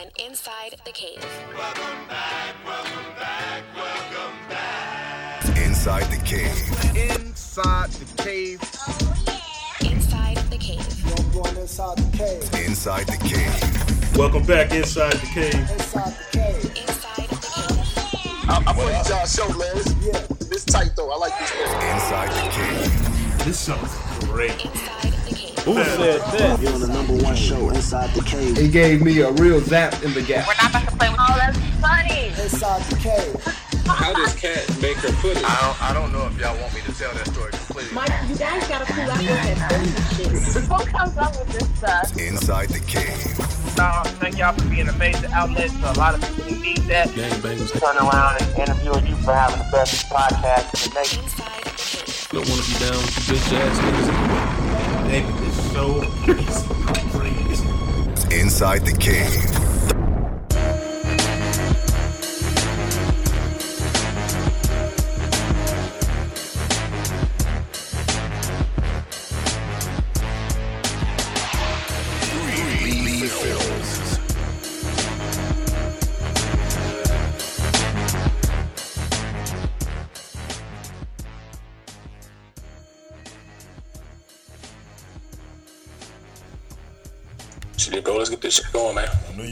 on Inside the Cave. Welcome back, welcome back, welcome back. Inside the cave. Inside the cave. Inside the Cave. I'm going inside the cave. Inside the cave. Welcome back inside the cave. Inside the cave. Inside the Cave. I, I put y'all show, man. It's, Yeah. it's tight though. I like this thing. Inside the cave. This sounds great. Inside the Cave. Who said that? You're on the number one show inside the cave. He gave me a real zap in the gap. Oh, that's funny. Inside the cave. How does Cat make her footage? I don't, I don't know if y'all want me to tell that story completely. Mike, you guys gotta cool out with that bullshit. Who comes up with this stuff? Inside the cave. Uh, thank y'all for being a major outlet for a lot of people who need that. Gangbangers Turn around and interviewing you for having the best podcast in the nation. Inside don't want to be down with you bitch ass niggas. Baby, Inside the cave.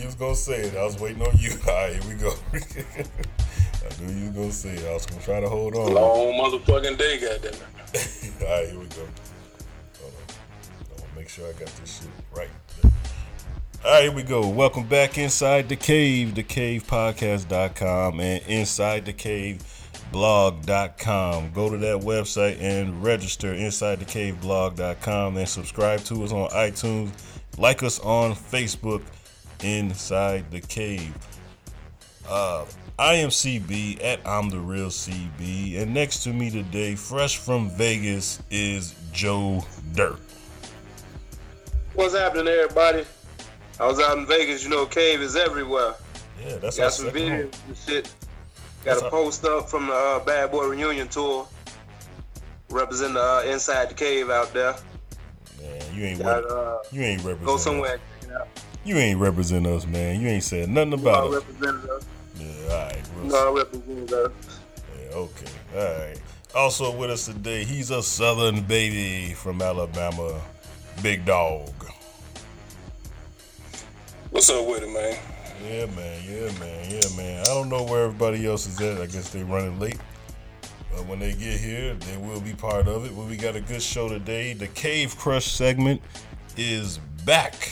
I was gonna say it. I was waiting on you. All right, here we go. I knew you was gonna say it. I was gonna try to hold on. All Long motherfucking day, goddamn it. right, here we go. Hold on. I want to make sure I got this shit right. All right, here we go. Welcome back inside the cave, thecavepodcast.com and inside the cave blog.com. Go to that website and register inside the cave blog.com and subscribe to us on iTunes. Like us on Facebook, Inside the Cave. Uh, I am CB at I'm the Real CB, and next to me today, fresh from Vegas, is Joe Dirt. What's happening, everybody? I was out in Vegas. You know, cave is everywhere. Yeah, that's Got some videos and shit. That's Got our- a post up from the uh, Bad Boy Reunion tour. Representing uh, inside the cave out there. Man, you ain't Got, rep- uh, you ain't represent go somewhere. And check it out. You ain't represent us, man. You ain't said nothing You about know, us. representing us. Yeah, all right. You We'll know, representing us. Yeah, okay. All right. Also with us today, he's a Southern baby from Alabama, Big Dog. What's up with it, man? Yeah, man. Yeah, man. Yeah, man. I don't know where everybody else is at. I guess they running late. But when they get here, they will be part of it. Well, we got a good show today. The Cave Crush segment is back.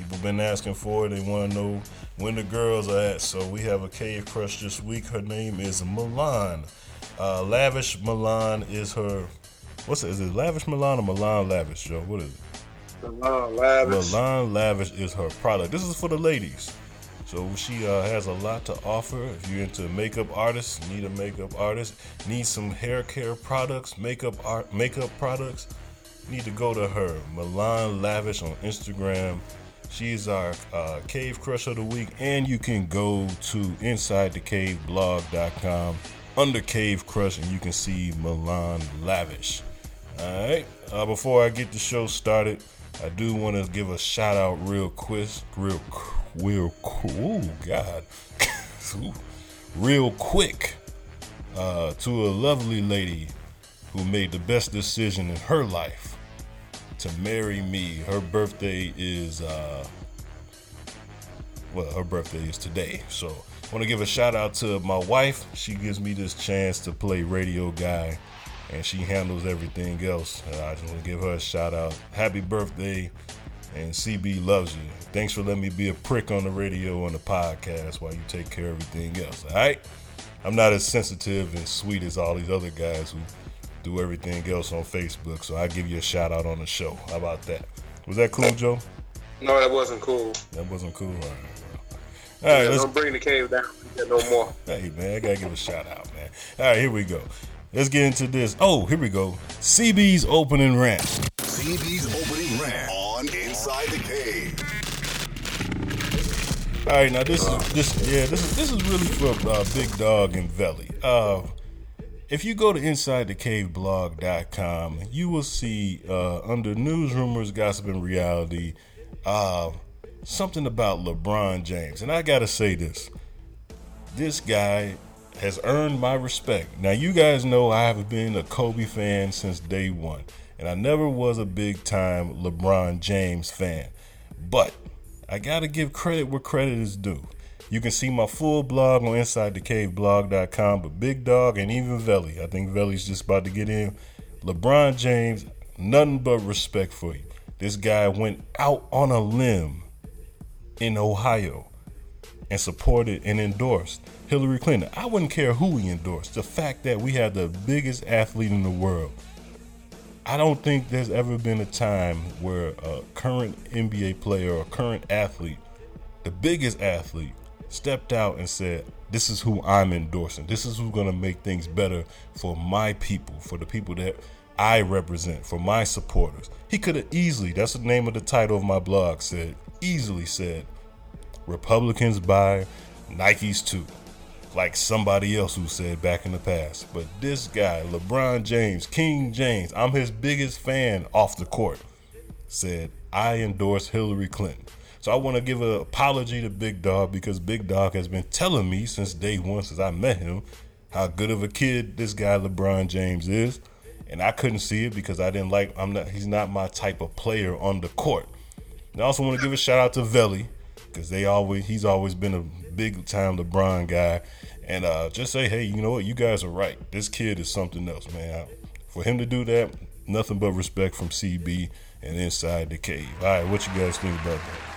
People been asking for it. They want to know when the girls are at. So we have a Cave Crush this week. Her name is Milan. Uh, Lavish Milan is her. What's it? Is it Lavish Milan or Milan Lavish, Joe? What is it? Milan Lavish. Milan Lavish is her product. This is for the ladies. So she uh, has a lot to offer. If you're into makeup artists, need a makeup artist, need some hair care products, makeup art, makeup products, need to go to her. Milan Lavish on Instagram. She's our uh, Cave Crush of the Week, and you can go to InsideTheCaveBlog.com under Cave Crush, and you can see Milan Lavish. All right. Uh, before I get the show started, I do want to give a shout out real quick, real, real, ooh, God, real quick, uh, to a lovely lady who made the best decision in her life to marry me. Her birthday is, uh, well, her birthday is today. So I want to give a shout out to my wife. She gives me this chance to play radio guy and she handles everything else. And I just want to give her a shout out. Happy birthday. And CB loves you. Thanks for letting me be a prick on the radio on the podcast while you take care of everything else. All right? I'm not as sensitive and sweet as all these other guys who do everything else on Facebook. So I give you a shout out on the show. How about that? Was that cool, Joe? No, that wasn't cool. That wasn't cool. All right, All right Yeah, let's don't bring the cave down like no more. Hey man, I gotta give a shout out, man. All right, here we go. Let's get into this. Oh, here we go. CB's opening rant. CB's opening rant on Inside the Cave. All right, now this is this yeah this is this is really for uh, Big Dog and Velly. Uh, if you go to InsideTheCaveBlog.com, you will see uh, under news, rumors, gossip, and reality. Uh, something about LeBron James. And I got to say this this guy has earned my respect. Now, you guys know I have been a Kobe fan since day one, and I never was a big time LeBron James fan. But I got to give credit where credit is due. You can see my full blog on InsideTheCaveBlog.com, but Big Dog and even Velly, I think Velly's just about to get in. LeBron James, nothing but respect for you. This guy went out on a limb in Ohio and supported and endorsed Hillary Clinton. I wouldn't care who he endorsed. The fact that we had the biggest athlete in the world. I don't think there's ever been a time where a current NBA player or current athlete, the biggest athlete, stepped out and said, This is who I'm endorsing. This is who's going to make things better for my people, for the people that I represent, for my supporters. He could have easily, that's the name of the title of my blog, said, easily said, Republicans buy Nikes too. Like somebody else who said back in the past. But this guy, LeBron James, King James, I'm his biggest fan off the court, said, I endorse Hillary Clinton. So I want to give an apology to Big Dog because Big Dog has been telling me since day one, since I met him, how good of a kid this guy LeBron James is. And I couldn't see it because I didn't like I'm not he's not my type of player on the court. And I also want to give a shout out to Velly because they always he's always been a big time LeBron guy, and uh, just say hey, you know what, you guys are right. This kid is something else, man. For him to do that, nothing but respect from CB and inside the cave. All right, what you guys think about that?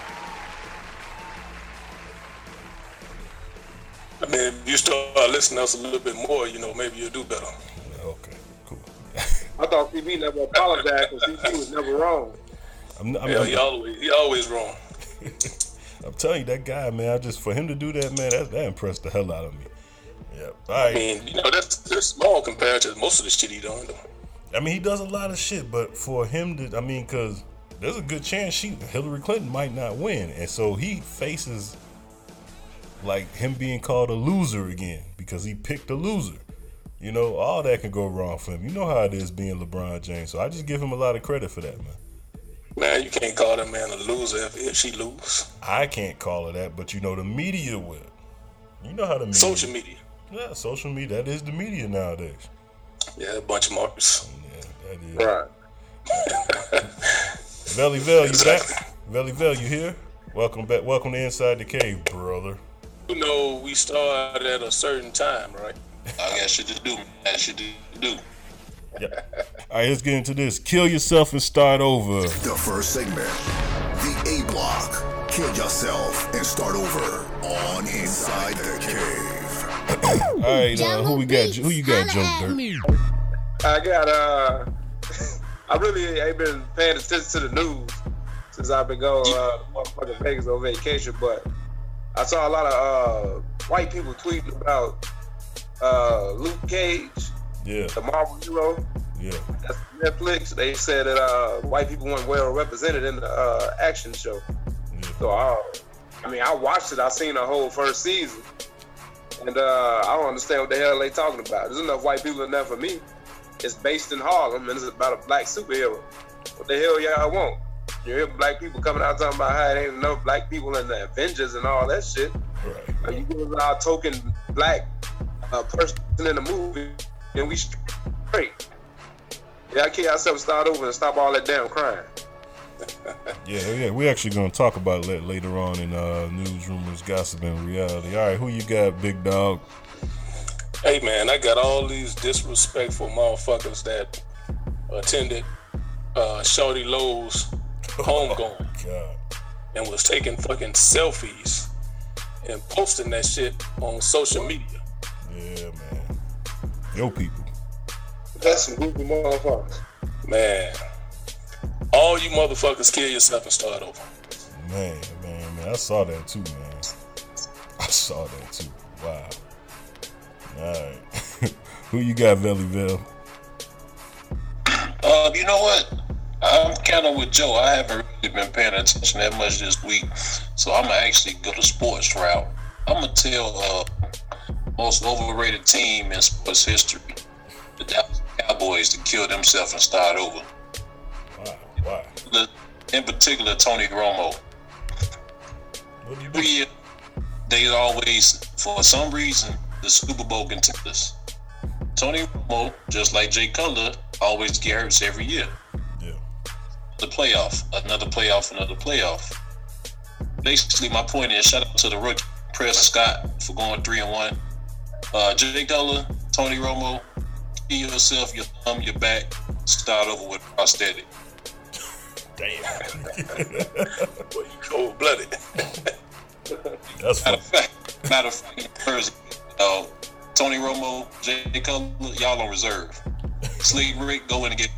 I mean, if you start listening to us a little bit more, you know, maybe you'll do better. Okay, cool. I thought CB never apologized because CB was never wrong. I'm, I'm, yeah, I'm, he always he always wrong. I'm telling you, that guy, man. I just for him to do that, man, that, that impressed the hell out of me. Yeah. All I right. mean, you know, that's that's small compared to most of the shit he done. I mean, he does a lot of shit, but for him to, I mean, because there's a good chance she Hillary Clinton might not win, and so he faces like him being called a loser again because he picked a loser. You know, all that can go wrong for him. You know how it is being LeBron James. So I just give him a lot of credit for that, man. Man, you can't call that man a loser if, if she lose. I can't call it that, but you know the media will. You know how the media. Social media. Yeah, social media. That is the media nowadays. Yeah, a bunch of markers. Yeah, that is. Right. Velly Vel, you back? Velly Vel, you here? Welcome back. Welcome to Inside the Cave, brother. You know, we start at a certain time, right? I got shit to do. I got shit to do. Yeah. All right, let's get into this. Kill yourself and start over. The first segment, the A block. Kill yourself and start over on Inside the Cave. All right, uh, who we got? Who you got, Joe Dirt? I got uh, I really ain't been paying attention to the news since I've been going uh, motherfucking Vegas on vacation, but I saw a lot of uh, white people tweeting about uh, Luke Cage, Yeah, the Marvel hero. yeah. That's Netflix. They said that uh, white people weren't well represented in the uh, action show. So uh, I mean, I watched it. I seen the whole first season, and uh, I don't understand what the hell they talking about. There's enough white people in there for me. It's based in Harlem, and it's about a black superhero. What the hell y'all want? You hear black people coming out talking about how there ain't enough black people in the Avengers and all that shit. Right. Like, you give us our token black uh, person in the movie, and we straight. Yeah, I kill ourselves, start over, and stop all that damn crime. Yeah, yeah, we actually gonna talk about that later on in uh, news, rumors, gossip, and reality. All right, who you got, big dog? Hey man, I got all these disrespectful motherfuckers that attended uh, Shawty Lo's homegoing God, and was taking fucking selfies and posting that shit on social media. yeah, man. Yo, people. That's some goofy motherfuckers. Man, all you motherfuckers kill yourself and start over. Man, man, man. I saw that too, man. I saw that too. Wow. All right. who you got, Velly Vel? Uh, you know what? I'm kind of with Joe. I haven't really been paying attention that much this week, so I'm gonna actually go the sports route. I'm gonna tell uh, most overrated team in sports history, the Dallas Cowboys, to kill themselves and start over. Wow, wow. The- In particular, Tony Romo. year they always, for some reason, the Super Bowl contenders. Tony Romo, just like Jay Cutler, always gets hurt every year. Yeah. The playoff, another playoff, another playoff. Basically, my point is, shout out to the rookie Prescott for going three and one. Uh, Jay Cutler, Tony Romo, heal yourself, your thumb, your back, start over with prosthetic. Damn. Boy, you cold blooded. That's Matter of fact, matter of fact, Thursday, uh, Tony Romo, Jay Cutler, y'all on reserve. Sleep Rick, go in and get.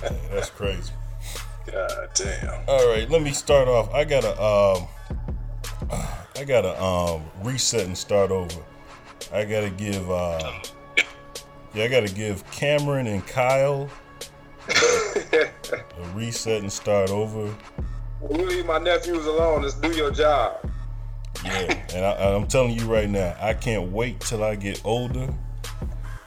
That's crazy. God damn. All right, let me start off. I gotta um, I gotta um reset and start over. I gotta give uh, yeah, I gotta give Cameron and Kyle a reset and start over. You leave my nephews alone. Just do your job. Yeah, and I, I'm telling you right now, I can't wait till I get older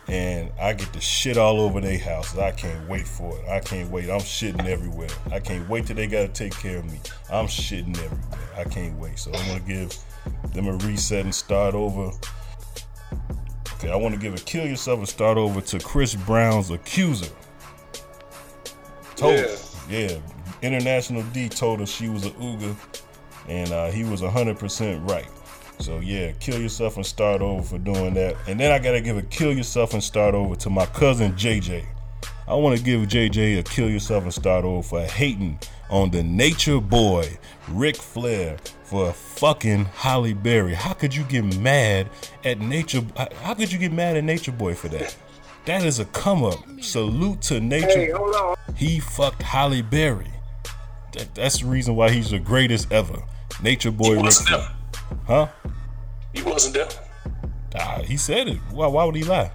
and I get the shit all over their houses. I can't wait for it. I can't wait. I'm shitting everywhere. I can't wait till they gotta take care of me. I'm shitting everywhere. I can't wait. So I'm gonna give them a reset and start over. Okay, I want to give a kill yourself and start over to Chris Brown's accuser. Told her, yeah. International D told her she was a Uga, and uh, he was 100% right. So yeah, kill yourself and start over for doing that. And then I gotta give a kill yourself and start over to my cousin JJ. I want to give JJ a kill yourself and start over for hating on the nature boy Ric Flair for fucking Halle Berry. How could you get mad at nature? How could you get mad at Nature Boy for that? That is a come up. Salute to Nature. Hey, hold on. He fucked Halle Berry. That, that's the reason why he's the greatest ever. Nature Boy Ric wasn't Flair. Huh? He wasn't there. Ah, he said it. Why, why would he lie?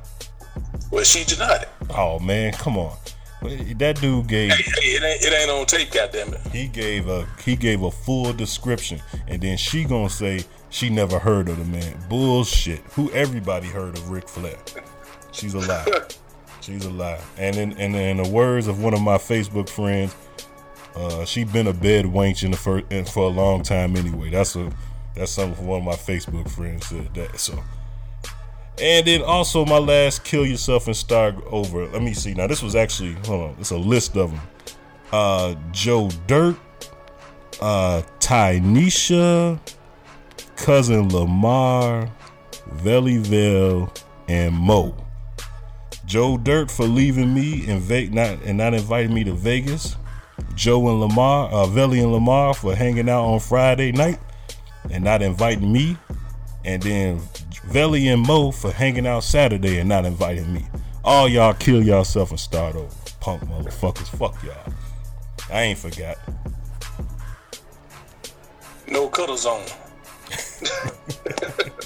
Well, she denied it. Oh man, come on. That dude gave Hey, hey, it ain't, it ain't on tape, goddammit. he gave a he gave a full description, and then she gonna say she never heard of the man. Bullshit. Who everybody heard of Ric Flair? She's a lie. She's a lie. And in and in the words of one of my Facebook friends, uh, she been a bed wench in the fir- in- for a long time anyway. That's a that's something from one of my Facebook friends said that. So. And then also my last kill yourself and start over. Let me see. Now this was actually hold on. It's a list of them. Uh, Joe Dirt, uh, Tynesha, cousin Lamar, Velly Vel, and Mo. Joe Dirt for leaving me and Ve- not and not inviting me to Vegas. Joe and Lamar, uh, Velly and Lamar for hanging out on Friday night and not inviting me. And then Velly and Mo for hanging out Saturday and not inviting me. All y'all kill yourself and start over. Punk motherfuckers. Fuck y'all. I ain't forgot. No cuddle zone.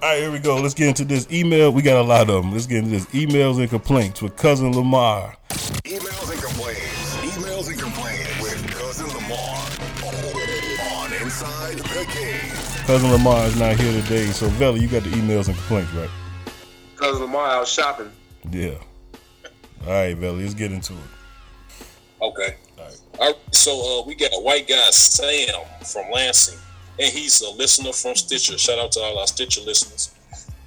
All right, here we go. Let's get into this email. We got a lot of them. Let's get into this emails and complaints with cousin Lamar. Emails and Cousin Lamar is not here today, so Vella, you got the emails and complaints, right? Cousin Lamar out shopping. Yeah. All right, Vella, let's get into it. Okay. All right. All right So uh, we got a white guy, Sam from Lansing, and he's a listener from Stitcher. Shout out to all our Stitcher listeners.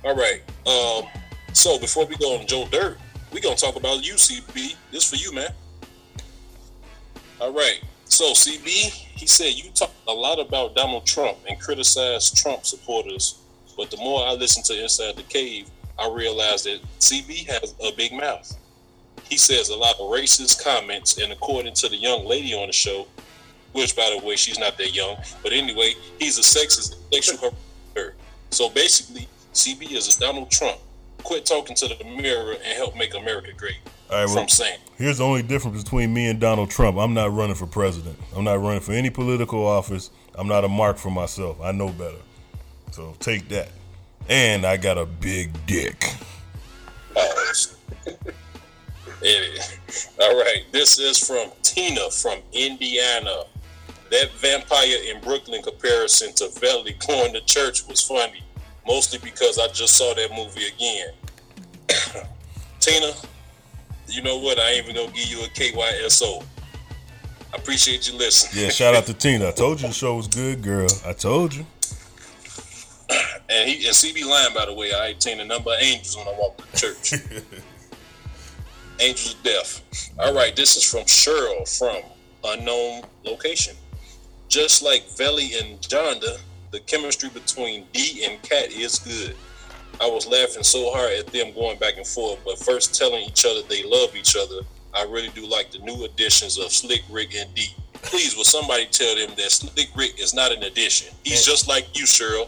All right. Um, so before we go on Joe Dirt, we gonna talk about UCB. This for you, man. All right. So CB, he said you talk a lot about Donald Trump and criticize Trump supporters, but the more I listen to Inside the Cave, I realize that CB has a big mouth. He says a lot of racist comments, and according to the young lady on the show, which by the way she's not that young, but anyway, he's a sexist sexual harassment. So basically, CB is a Donald Trump. Quit talking to the mirror and help make America great. All right, well, from Sam. Here's the only difference between me and Donald Trump. I'm not running for president. I'm not running for any political office. I'm not a mark for myself. I know better. So take that. And I got a big dick. It- All right, this is from Tina from Indiana. That vampire in Brooklyn comparison to Velly going to church was funny, mostly because I just saw that movie again. Tina, you know what? I ain't even gonna give you a KYSO. I appreciate you listening. Yeah, shout out to Tina. I told you the show was good, girl. I told you. And he and CB lying by the way. I ain't seen the number of angels when I walk to church. angels of death. All right, this is from Cheryl from unknown location. Just like Velly and Jonda, the chemistry between D and Cat is good. I was laughing so hard at them going back and forth, but first telling each other they love each other. I really do like the new additions of Slick Rick and D. Please, will somebody tell them that Slick Rick is not an addition? He's just like you, Cheryl.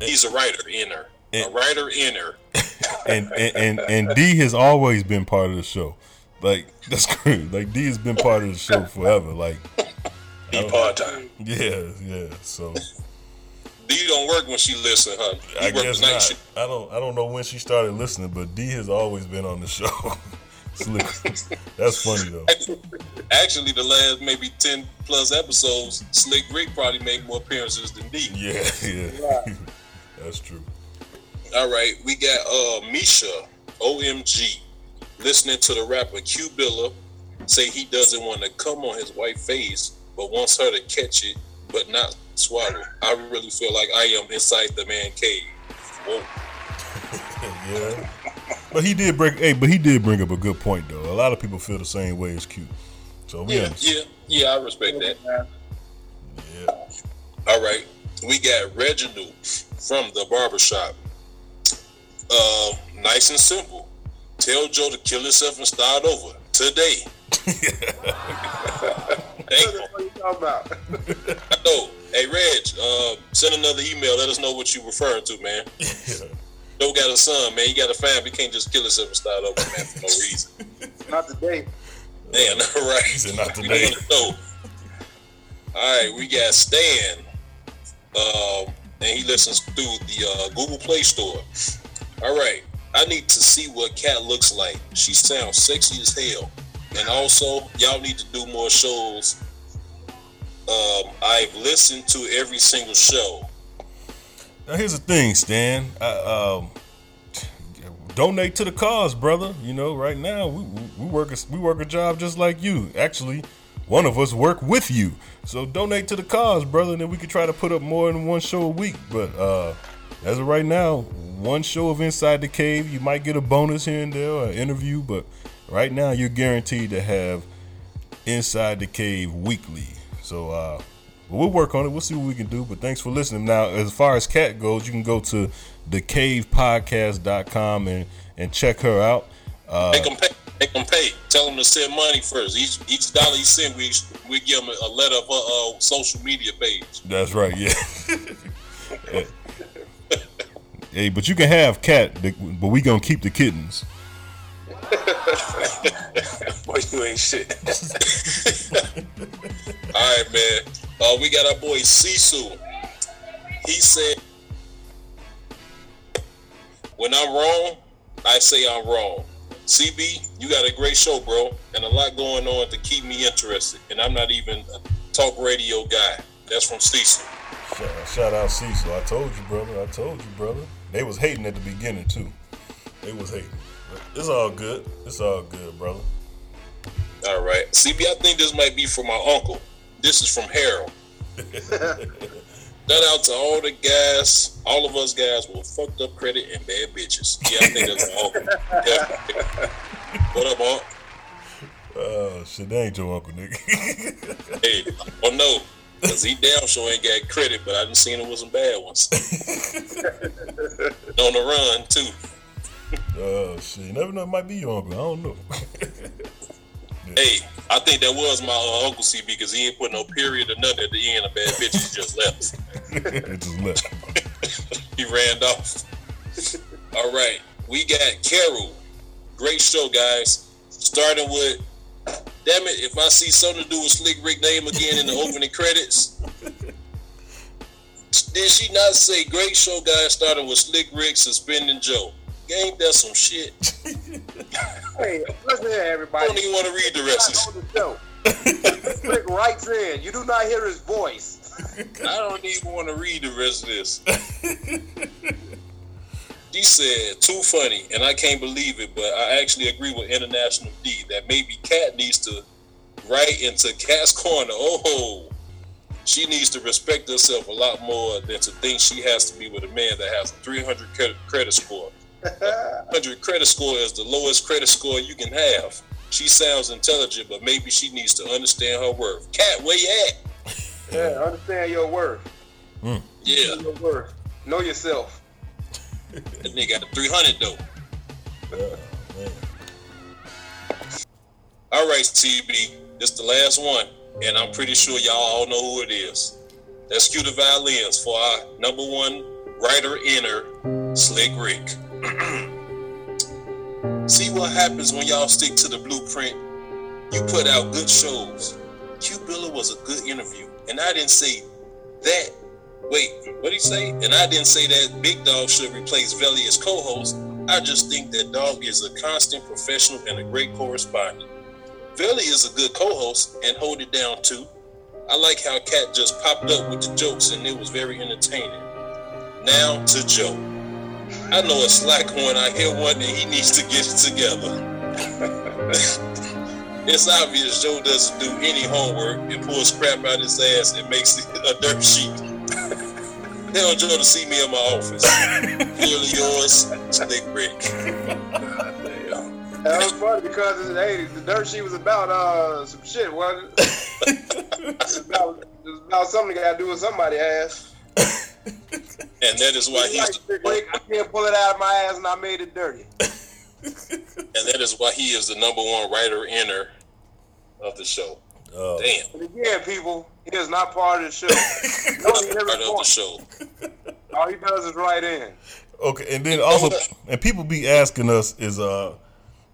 He's a writer in her. A writer in her. And and, and and D has always been part of the show. Like that's crazy. Like D has been part of the show forever. Like D part time. Yeah, yeah. So D don't work when she listen, huh? He I guess night not. shift. I don't I don't know when she started listening, but D has always been on the show. Slick. That's funny though. Actually, the last maybe ten plus episodes, Slick Rick probably made more appearances than D. Yeah, yeah. That's true. All right, we got uh Misha, OMG, listening to the rapper Q Billa say he doesn't want to come on his wife's face, but wants her to catch it, but not swallow. I really feel like I am inside the man cave. Whoa. yeah. But he did bring hey, but he did bring up a good point though. A lot of people feel the same way as Q. So we Yeah, understand. yeah, yeah, I respect that. Yeah. All right, we got Reginald from the barbershop. Uh, nice and simple. Tell Joe to kill himself and start over today. Thank What are you talking about? I know. Hey, Reg, uh, send another email. Let us know what you're referring to, man. Joe got a son, man. He got a family. He can't just kill himself and start over, man, for no reason. Not today. Damn, right. not We today. don't wanna. All right, we got Stan, um, and he listens through the uh, Google Play Store. All right, I need to see what Kat looks like. She sounds sexy as hell. And also, y'all need to do more shows. Um, I've listened to every single show. Now here's the thing, Stan. I, um, donate to the cause, brother. You know, right now we, we work a, we work a job just like you. Actually, one of us work with you. So donate to the cause, brother, and then we could try to put up more than one show a week. But uh, as of right now, one show of Inside the Cave, you might get a bonus here and there or an interview, but right now you're guaranteed to have Inside the Cave weekly. So uh, we'll work on it. We'll see what we can do. But thanks for listening. Now, as far as Cat goes, you can go to thecavepodcast.com and and check her out. Uh, Make them pay. Make them pay. Tell them to send money first. Each each dollar you send, we we give them a letter of uh, uh, social media page. That's right. Yeah. hey, but you can have cat, but we gonna keep the kittens. Boy, you ain't shit. All right, man. Uh, we got our boy Sisu. He said, "When I'm wrong, I say I'm wrong." CB, you got a great show, bro, and a lot going on to keep me interested. And I'm not even a talk radio guy. That's from Sisu. Shout, shout out Cecil. I told you, brother. I told you, brother. They was hating at the beginning too. They was hating. It's all good. It's all good, brother. All right, CB, I think this might be for my uncle. This is from Harold. Shout out to all the guys, all of us guys with fucked up credit and bad bitches. Yeah, I think that's my uncle. What up, Unc? Oh shit, that ain't your uncle, nigga. Hey, oh no, because he damn sure ain't got credit, but I done seen him with some bad ones. On the run, too. Oh shit, you never know. It might be your uncle. I don't know. Hey, I think that was my uh, Uncle CB because he ain't put no period or nothing at the end of bad bitches. He just left. it just left. he ran off. All right, we got Carol. Great show, guys. Starting with, damn it, if I see something to do with Slick Rick name again in the opening credits. Did she not say great show, guys? Starting with Slick Rick suspending Joe. Ain't that some shit? Hey, listen here, everybody. I don't even want to read the rest of of the show. Rick writes in. You do not hear his voice. I don't even want to read the rest of this. She said, too funny, and I can't believe it, but I actually agree with International D that maybe Cat needs to right into Cat's corner. Oh, she needs to respect herself a lot more than to think she has to be with a man that has a 300 credit, credit score. 100 credit score is the lowest credit score you can have. She sounds intelligent, but maybe she needs to understand her worth. Cat, where you at? Yeah, understand your worth. Hmm. Yeah, Know your worth. Know yourself. that nigga got a 300 though. All right, CB, this the last one, and I'm pretty sure y'all all know who it is. Let's cue the violins for our number one writer inner, Slick Rick. See what happens when y'all stick to the blueprint. You put out good shows. Q was a good interview, and I didn't say that. Wait, what did he say? And I didn't say that Big Dog should replace Velly as co-host. I just think that Dog is a constant professional and a great correspondent. Velly is a good co-host and hold it down too. I like how Cat just popped up with the jokes and it was very entertaining. Now to Joe. I know a slack when I hear one and he needs to get it together. it's obvious Joe doesn't do any homework and pulls crap out his ass and makes it a dirt sheet. Tell Joe to see me in my office. Clearly yours, Slick Rick. That was funny because hey, the dirt sheet was about uh some shit, wasn't it? it, was about, it was about something that got to do with somebody's ass. And that is why he's Like, Rick, I can't pull it out of my ass and I made it dirty. and that is why he is the number one writer inner of the show. Oh. Damn, But again, people, he is not part of the show. No, he never part of the show. All he does is write in. Okay, and then also, and people be asking us is uh,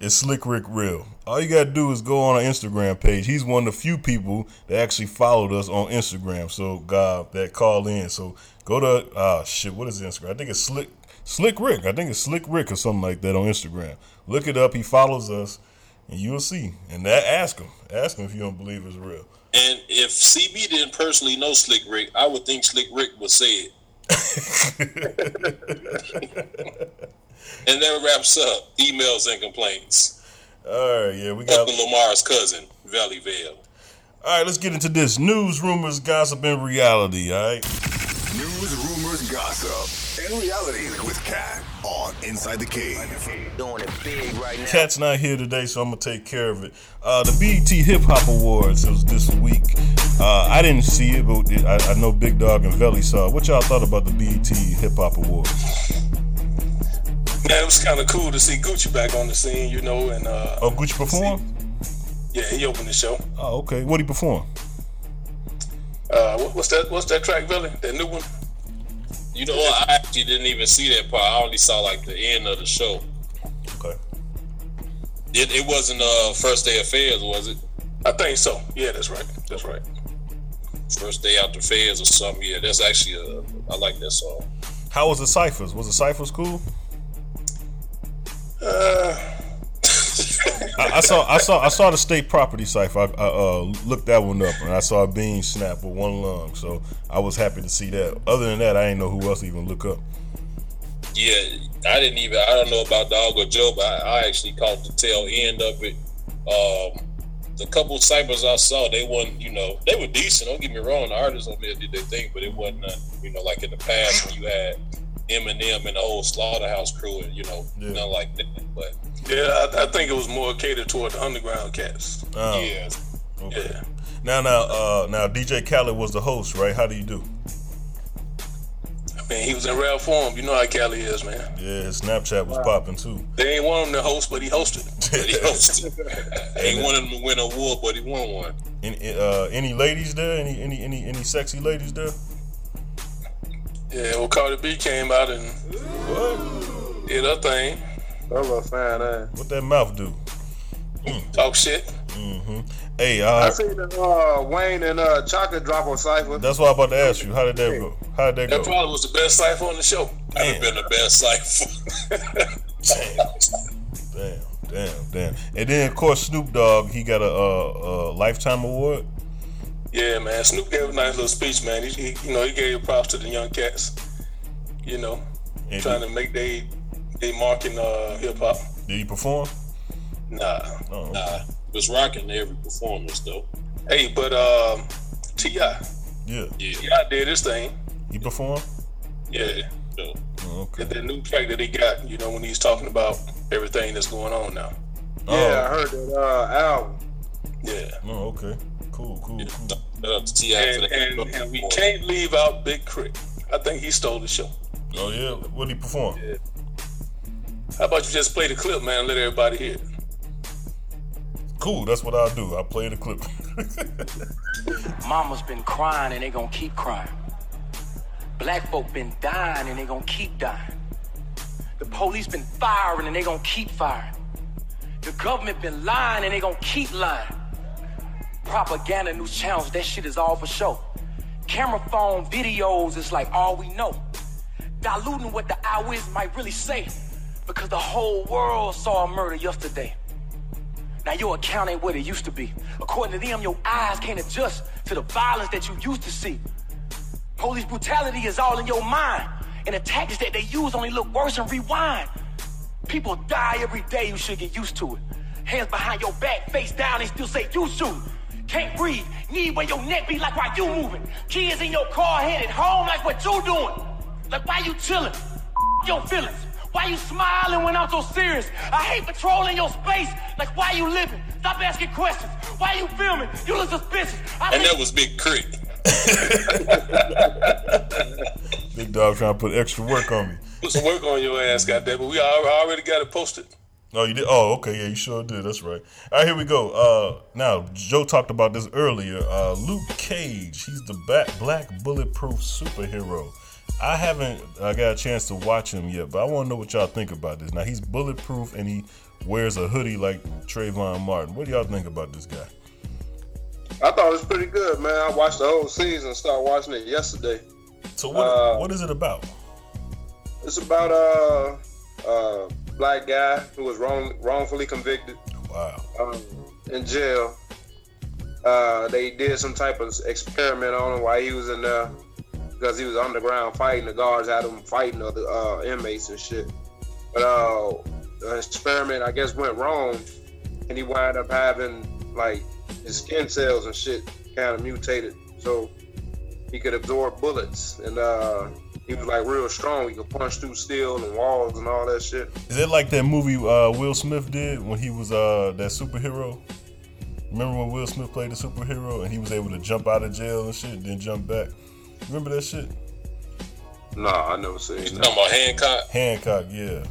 is Slick Rick real? All you gotta do is go on our Instagram page. He's one of the few people that actually followed us on Instagram. So God, that called in. So go to ah shit, what is Instagram? I think it's Slick Slick Rick. I think it's Slick Rick or something like that on Instagram. Look it up. He follows us, and you'll see. And that ask him, ask him if you don't believe it's real. And if CB didn't personally know Slick Rick, I would think Slick Rick would say it. and that wraps up emails and complaints. All right, yeah, we got. Fucking Lamar's cousin, Velly Vel. All right, let's get into this news, rumors, gossip, and reality. All right. News, rumors, gossip, and reality with Cat on Inside the Cave. Doing it big right now. Cat's not here today, so I'm gonna take care of it. Uh, the BET Hip Hop Awards it was this week. Uh, I didn't see it, but I, I know Big Dog and Velly saw. it. What y'all thought about the BET Hip Hop Awards? Man, it was kind of cool to see Gucci back on the scene, you know, and uh, Oh, Gucci perform? yeah, he opened the show. Oh, okay. What did he perform? Uh, what, what's that? What's that track, Billy? That new one? You know what? I actually didn't even see that part. I only saw like the end of the show. Okay. It, it wasn't uh first day of fairs, was it? I think so. Yeah, that's right. That's right. First day after fairs or something. Yeah, that's actually uh, I like that song. How was the ciphers? Was the ciphers cool? I, I saw, I saw, I saw the state property cipher. I, I uh, looked that one up, and I saw a bean snap with one lung. So I was happy to see that. Other than that, I didn't know who else even look up. Yeah, I didn't even. I don't know about Dog or Joe, but I, I actually caught the tail end of it. Um, the couple ciphers I saw, they weren't. You know, they were decent. Don't get me wrong. The artists on there did their thing, but it wasn't. Uh, you know, like in the past when you had Eminem and the whole Slaughterhouse crew, and you know, Yeah. nothing like that. But yeah, I, I think it was more catered toward the underground cats. Oh, yeah, okay. Yeah. Now, now, uh, now, DJ Khaled was the host, right? How do you do? I mean, he was in rare form. You know how Cali is, man. Yeah, his Snapchat was popping too. They ain't want him to host, but he hosted. but he hosted. I ain't wanted him to win an award, but he won one. Any, uh, any ladies there? Any, any, any, any sexy ladies there? Yeah, well, Cardi B came out and What? did her thing, I'm a fan What that mouth do? talk shit. Mm-hmm. Hey, I uh, seen the uh, Wayne and uh, Chocolate drop on Cypher. that's what I'm about to ask you. How did that go? How did that That go? That probably was the best cipher on the show. That'd have been the best cipher. Damn, damn, damn. And then, of course, Snoop Dogg, he got a, a, a lifetime award. Yeah, man. Snoop gave a nice little speech, man. He, he you know, he gave props to the young cats. You know, And trying to make they they mark in uh, hip hop. Did he perform? Nah, Oh, Nah, was rocking every performance though. Hey, but um, T.I., Yeah. Yeah, T.I. did his thing. He performed? Yeah, so, Oh, okay. that new track that he got. You know when he's talking about everything that's going on now. Yeah, I heard that uh, album. Yeah, Oh, okay. Cool, cool, cool. Uh, shout out to T.I. and, and, and we can't leave out Big Crit. I think he stole the show. Oh yeah, what did he perform? How about you just play the clip, man? Let everybody hear. it. Cool, that's what I'll do. I'll play the clip. Mama's been crying and they gonna keep crying. Black folk been dying and they gonna keep dying. The police been firing and they gonna keep firing. The government been lying and they gonna keep lying. Propaganda, news channels, that shit is all for show. Camera phone videos is like all we know. Diluting what the eyewitness might really say. Because the whole world saw a murder yesterday. Now your account ain't what it used to be. According to them, your eyes can't adjust to the violence that you used to see. Police brutality is all in your mind. And the tactics that they use only look worse and rewind. People die every day, you should get used to it. Hands behind your back, face down, they still say you shoot. Can't breathe, need where your neck be like why you moving. Kids in your car headed home like what you doing. Like why you chilling? your feelings. Why you smiling when I'm so serious? I hate patrolling your space. Like why you living? Stop asking questions. Why you filming? You look suspicious. I And think- that was Big Crit. Big dog trying to put extra work on me. Put some work on your ass, goddamn it. We al- already got it posted. Oh, you did? Oh, okay. Yeah, you sure did. That's right. All right, here we go. Uh, now, Joe talked about this earlier. Uh, Luke Cage, he's the back, black bulletproof superhero. I haven't I got a chance to watch him yet, but I want to know what y'all think about this. Now, he's bulletproof and he wears a hoodie like Trayvon Martin. What do y'all think about this guy? I thought it was pretty good, man. I watched the whole season. Started watching it yesterday. So, what, Uh, what is it about? It's about uh, uh, black guy who was wrong, wrongfully convicted. Wow. Um, in jail. Uh, they did some type of experiment on him while he was in there because he was underground fighting. The guards had him fighting other uh, inmates and shit. But uh, the experiment, I guess, went wrong, and he wound up having like his skin cells and shit kind of mutated, so he could absorb bullets, and uh, he was like real strong. He could punch through steel and walls and all that shit. Is it like that movie uh, Will Smith did when he was uh, that superhero? Remember when Will Smith played the superhero and he was able to jump out of jail and shit, then jump back? Remember that shit? Nah, I never seen that. Talking about Hancock. Hancock, yeah.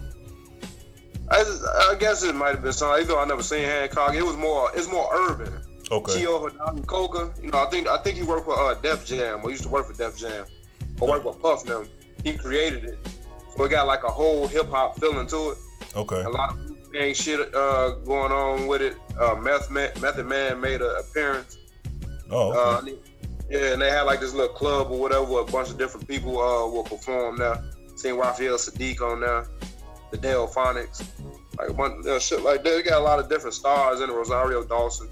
I, just, I guess it might have been something. Even though I never seen Hancock, it was more. It's more urban. Okay. Cheo Hodari Coker, you know, I think I think he worked for uh, Def Jam. Or he used to work for Def Jam. Or work with Puff them. He created it, so it got like a whole hip hop feeling to it. Okay. A lot of gang shit uh, going on with it. Uh, Meth Man, Method Man made an appearance. Oh, okay. Uh, yeah, and they had like this little club or whatever where a bunch of different people uh, will perform there. Seen Raphael Saadiq on there, the Delfonics, like a bunch of shit like that. They got a lot of different stars in it. Rosario Dawson.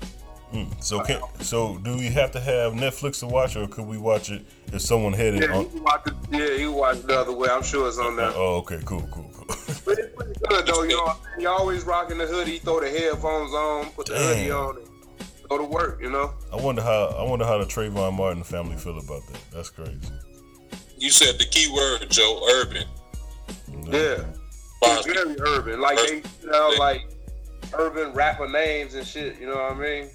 Hmm. So can so do we have to have Netflix to watch, or could we watch it if someone had it Yeah, you on? can watch it. Yeah, you watch it the other way. I'm sure it's on there. Oh, okay, cool, cool, cool. But it's pretty good though. You know, what I you always rocking the hoodie, throw the headphones on, put the hoodie on, and go to work. You know. I wonder how I wonder how the Trayvon Martin family feel about that. That's crazy. You said the key word, Joe, urban. Yeah. It's very urban. Like they you know, like urban rapper names and shit. You know what I mean?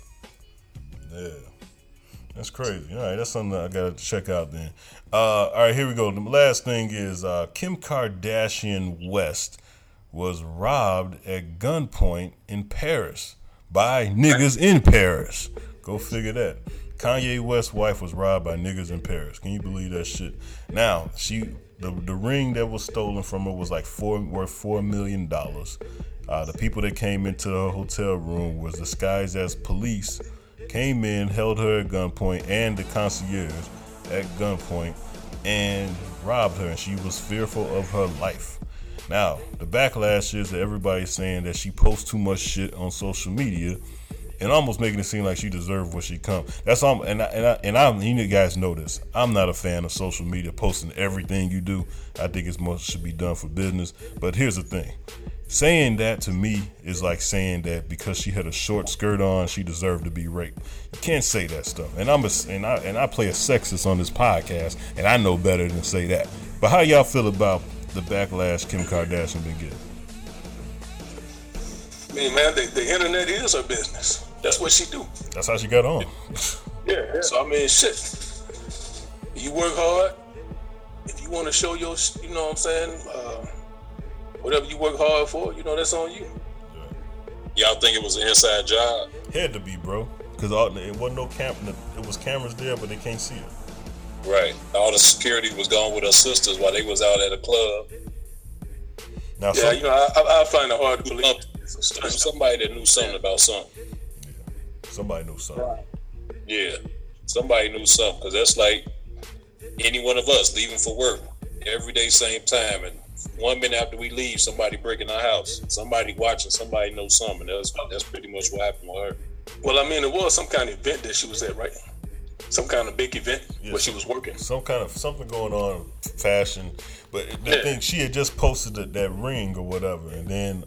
Yeah. That's crazy. All right, that's something that I gotta check out then. Uh, all right, here we go. The last thing is uh, Kim Kardashian West was robbed at gunpoint in Paris by niggas in Paris. Go figure that. Kanye West's wife was robbed by niggas in Paris. Can you believe that shit? Now she the the ring that was stolen from her was like four worth four million dollars. Uh, the people that came into her hotel room was disguised as police came in, held her at gunpoint and the concierge at gunpoint and robbed her, and she was fearful of her life. Now, the backlash is that everybody's saying that she posts too much shit on social media and almost making it seem like she deserved what she come. That's all. And I, and I, and I'm, you guys know this. I'm not a fan of social media posting everything you do. I think it's much should be done for business. But here's the thing: saying that to me is like saying that because she had a short skirt on, she deserved to be raped. You can't say that stuff. And I'm a, and I and I play a sexist on this podcast, and I know better than say that. But how y'all feel about the backlash Kim Kardashian been getting? I mean, man, the, the internet is her business. That's what she do. That's how she got on. Yeah. So I mean, shit. You work hard. If you want to show your, you know what I'm saying, uh, whatever you work hard for, you know that's on you. Y'all think it was an inside job? Had to be, bro. Because it wasn't no camera. It was cameras there, but they can't see it. Right. All the security was gone with her sisters while they was out at a club. Now, yeah, some- you know, I, I, I find it hard to believe. Somebody that knew something about something. Somebody knew something. Yeah, somebody knew something because that's like any one of us leaving for work every day, same time, and one minute after we leave, somebody breaking our house, somebody watching, somebody knows something. That's that's pretty much what happened with her. Well, I mean, it was some kind of event that she was at, right? Some kind of big event Yeah, where she was working. Some kind of something going on, fashion. But the Yeah. thing, she had just posted that, that ring or whatever, and then,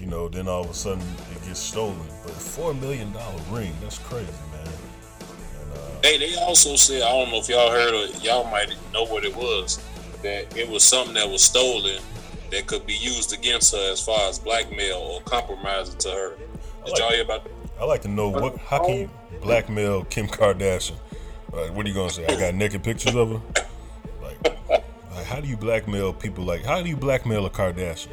you know, then all of a sudden it gets stolen. But four million dollar ring, that's crazy, man. Uh, hey, they also said I don't know if y'all heard or y'all might know what it was that it was something that was stolen that could be used against her as far as blackmail or compromising to her. Did y'all hear about? I like to know what. How can you blackmail Kim Kardashian? Like, what are you gonna say? I got naked pictures of her. Like, like, how do you blackmail people? Like, how do you blackmail a Kardashian?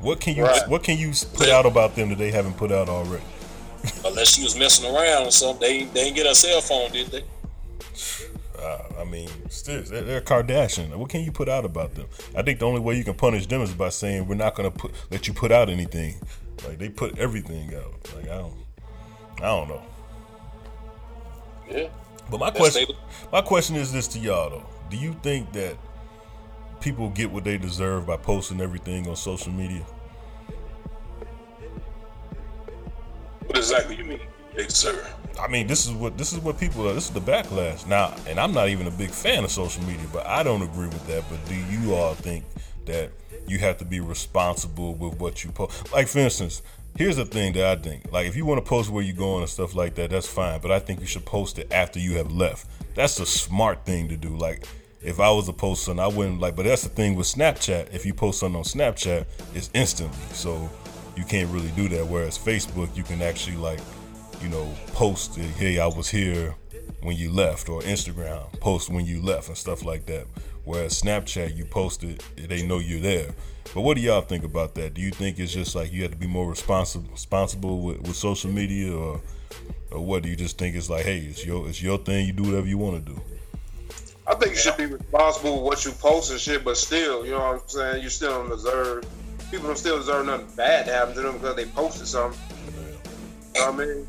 What can you Right. What can you put out about them that they haven't put out already? Unless she was messing around or something, they they didn't get her cell phone, did they? Uh, I mean, still, they're, Kardashian. What can you put out about them? I think the only way you can punish them is by saying we're not gonna put let you put out anything. Like they put everything out. Like I don't, I don't know. Yeah. But my That's question, my question is this to y'all though: Do you think that people get what they deserve by posting everything on social media? What exactly you mean deserve? I mean, this is what this is what people are. This is the backlash now, and I'm not even a big fan of social media, but I don't agree with that. But do you all think that you have to be responsible with what you post? Like, for instance, here's the thing that I think: like, if you want to post where you're going and stuff like that, that's fine. But I think you should post it after you have left. That's a smart thing to do. Like, if I was a post something, I wouldn't like. But that's the thing with Snapchat. If you post something on Snapchat, it's instantly. So you can't really do that. Whereas Facebook, you can actually like you know, post, hey, I was here when you left, or Instagram, post when you left, and stuff like that. Whereas Snapchat, you post it, they know you're there. But what do y'all think about that? Do you think it's just like you have to be more responsible, responsible with, with social media, or, or what? Do you just think it's like, hey, it's your, it's your thing, you do whatever you want to do? I think you should be responsible with what you post and shit, but still, you know what I'm saying? You still don't deserve, people don't still deserve nothing bad to happen to them because they posted something. You know what I mean?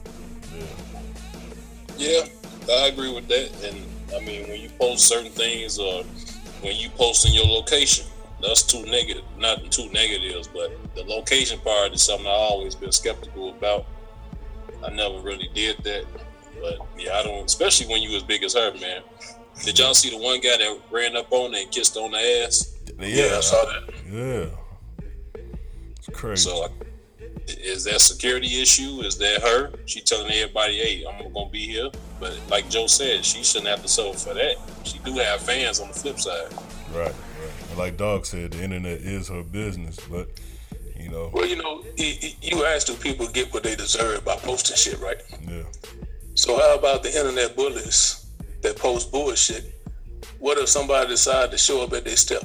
Yeah, I agree with that. And I mean, when you post certain things, or when you post in your location, that's too negative, not too negatives, but the location part is something I've always been skeptical about. I never really did that, but yeah, I don't. Especially when you as big as her, man. Did y'all see the one guy that ran up on her and kissed on the ass? Yeah, I saw that. Yeah, it's crazy. So, is that security issue? Is that her? She telling everybody, "Hey, I'm gonna be here." But like Joe said, she shouldn't have to suffer for that. She do have fans on the flip side. Right, right. And like Dog said, the internet is her business, but you know, Well, you know, you ask do people get what they deserve by posting shit, right? yeah. So how about the internet bullies that post bullshit? What if somebody decide to show up at their step?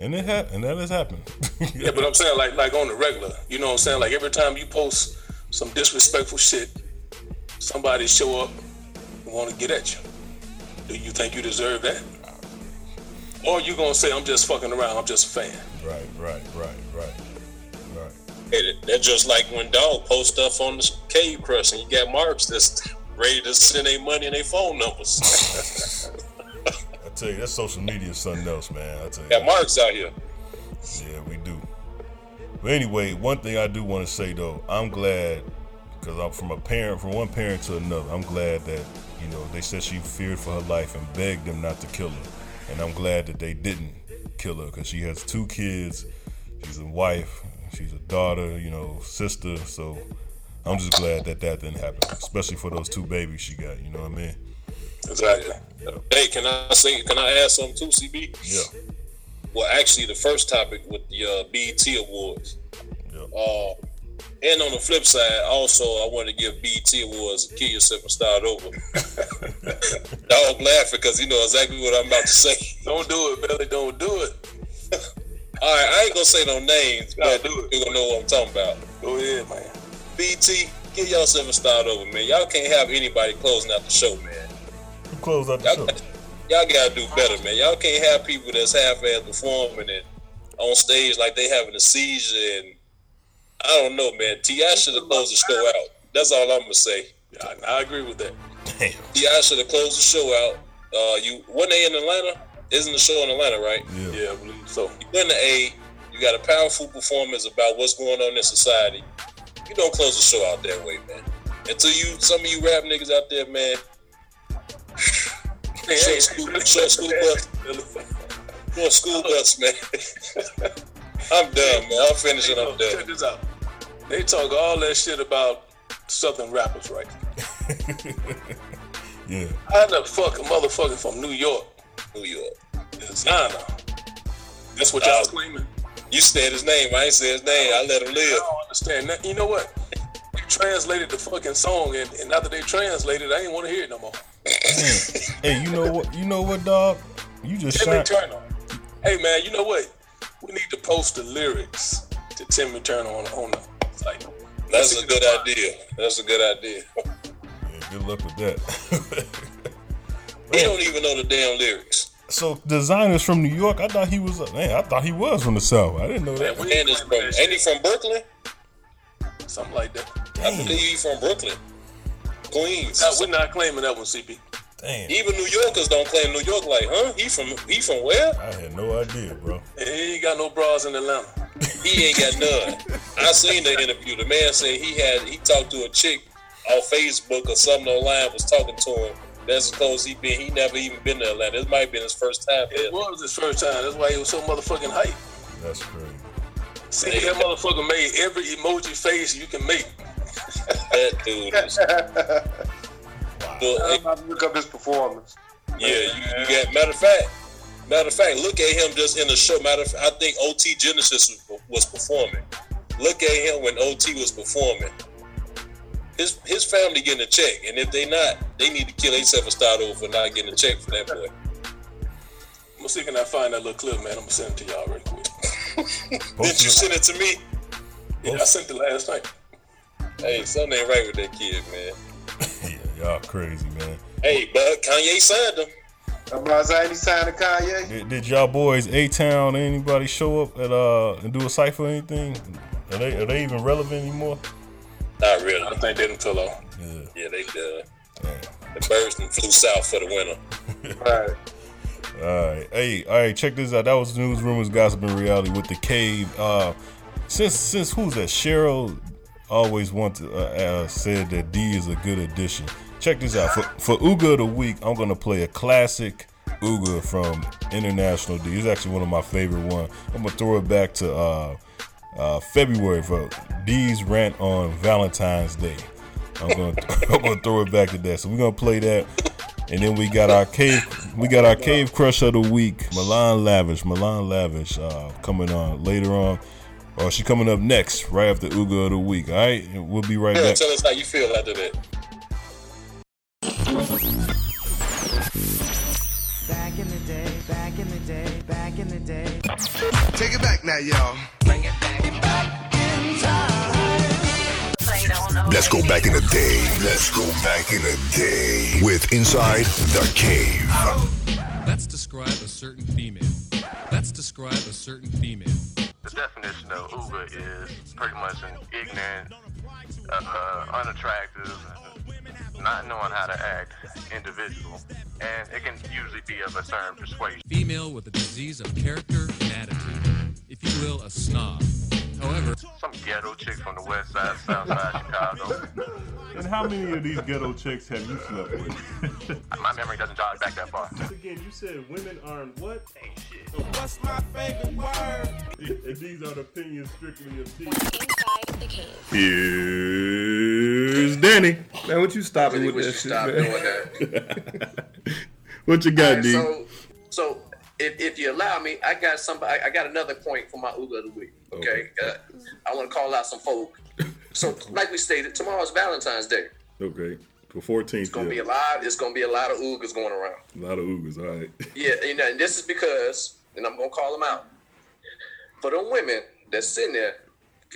And it ha- and that has happened. Yeah, but I'm saying like like on the regular. You know what I'm saying? Like every time you post some disrespectful shit, somebody show up and want to get at you. Do you think you deserve that? Or you gonna say I'm just fucking around, I'm just a fan. Right, right, right, right, right. Hey, that- that's just like when dog post stuff on the cave crush, and you got marks that's ready to send their money and their phone numbers. Tell you, that social media is something else, man. I tell you. got marks out here. Yeah, we do. But anyway, one thing I do want to say though, I'm glad because I'm from a parent, from one parent to another. I'm glad that you know they said she feared for her life and begged them not to kill her, and I'm glad that they didn't kill her because she has two kids. She's a wife. She's a daughter, you know, sister. So I'm just glad that that didn't happen, especially for those two babies she got. You know what I mean? Exactly. Hey, can I say? Can I add something too, CB? Yeah. Well, actually, the first topic with the uh, BET Awards. Uh, and on the flip side, also, I want to give BET Awards Kill Yourself and Start Over. Dog laughing because you know exactly what I'm about to say. Don't do it, Billy. Don't do it. All right, I ain't gonna say no names, but do you gonna know what I'm talking about. Go ahead, man. BT, give yourself a start over, man. Y'all can't have anybody closing out the show, man. Close out the Y'all, show. got- y'all gotta do better, man. Y'all can't have people that's half-ass performing and on stage like they having a seizure and I don't know, man. T.I should have closed the show out. That's all I'm gonna say. Yeah, I agree with that. Damn. T.I should have closed the show out. Uh, you when they in Atlanta? Isn't the show in Atlanta, right? Yeah. Yeah, I believe so. You in the A. You got a powerful performance about what's going on in society. You don't close the show out that way, man. Until you, some of you rap niggas out there, man. Short school, short school bus, short school bus, man. I'm done, man. I'm finishing. I'm done. Check this out. They talk all that shit about Southern rappers, right? Yeah. How the fuck a motherfucker from New York, New York. Desiigner? That's what y'all claiming. You said his name. I ain't said his name. I let him live. I don't understand that. You know what? They translated the fucking song, and, and after they translated, I ain't want to hear it no more. Hey, you know what? You know what, dog? You just Timmy shot. Turner. Hey man, you know what? We need to post the lyrics to Timmy Turner on on the site. That's a good idea. That's a good idea. Yeah, good luck with that. He don't even know the damn lyrics. so Desiigner's from New York. I thought he was. Man, I thought he was from the South. I didn't know that. Man, we And from, ain't he from Brooklyn? something like that. I believe he from Brooklyn, Queens. Now, we're not claiming that one, CB. Damn. Even New Yorkers don't claim New York. Like, huh? He from he from where? I had no idea, bro. He ain't got no bras in Atlanta. He ain't got none. I seen the interview. The man said he had he talked to a chick on Facebook or something online. Was talking to him. That's because he been he never even been to Atlanta. This might have been his first time there. It was his first time. That's why he was so motherfucking hype. That's crazy. See, that motherfucker made every emoji face you can make. That dude. Is, Well, I'm about to look up his performance. Yeah, you, you got matter of fact. Matter of fact, look at him just in the show. Matter of fact, I think OT Genasis was, was performing. Look at him when OT was performing. His his family getting a check, and if they not, they need to kill themselves and start over for not getting a check for that boy. I'm gonna see can I can find that little clip, man. I'm gonna send it to y'all real quick. Didn't you send it to me? Yeah, I sent it last night. Hey, something ain't right with that kid, man. yeah, y'all crazy, man. Hey, but Kanye signed him. I'm about to say any sign of Kanye. Did, did y'all boys A Town anybody show up at uh and do a cipher or anything? Are they are they even relevant anymore? Not really. I think they didn't fill out. Yeah. Yeah, they done. The birds done flew south for the winter. Right. All right, hey, all right, check this out. That was news, rumors, gossip, and reality with the cave. Uh, since since who's that? Cheryl always want to uh, uh, said that D is a good addition. Check this out for for Uga of the week. I'm gonna play a classic Uga from International D. It's actually one of my favorite ones. I'm gonna throw it back to uh, uh, February for D's rant on Valentine's Day. I'm gonna throw it back to that. So we're gonna play that. And then we got our cave, we got our cave crush of the week, Milan Lavish. Milan Lavish uh, coming on later on, or she coming up next, right after Uga of the week. All right, we'll be right Yeah, back. tell us how you feel after that. Back in the day, back in the day, back in the day. Take it back now, y'all. Let's go back in the day. Let's go back in the day with Inside the Cave. Let's describe a certain female. Let's describe a certain female. The definition of Uber is pretty much an ignorant, uh, unattractive, not knowing how to act individual. And it can usually be of a certain persuasion. Female with a disease of character and attitude. If you will, a snob. However, Some ghetto chick from the west side, south side Chicago. And how many of these ghetto chicks have you slept with? My memory doesn't jog back that far. Once again, you said women aren't what? What's my favorite word? And these are the opinions strictly of D. Inside the cave. Here's Danny. Man, what you stopping with Wish you that shit, stop man? doing that. What you got, Alright, D? so, so if, if you allow me, I got somebody. I got another point for my Uga of the week. Okay, uh, I want to call out some folk. So, like we stated, tomorrow's Valentine's Day. Okay. For 14th. It's gonna yeah. be a lot. It's gonna be a lot of Ugas going around. A lot of Ugars, all right. Yeah, you know, and this is because, and I'm gonna call them out. For them women that's sitting there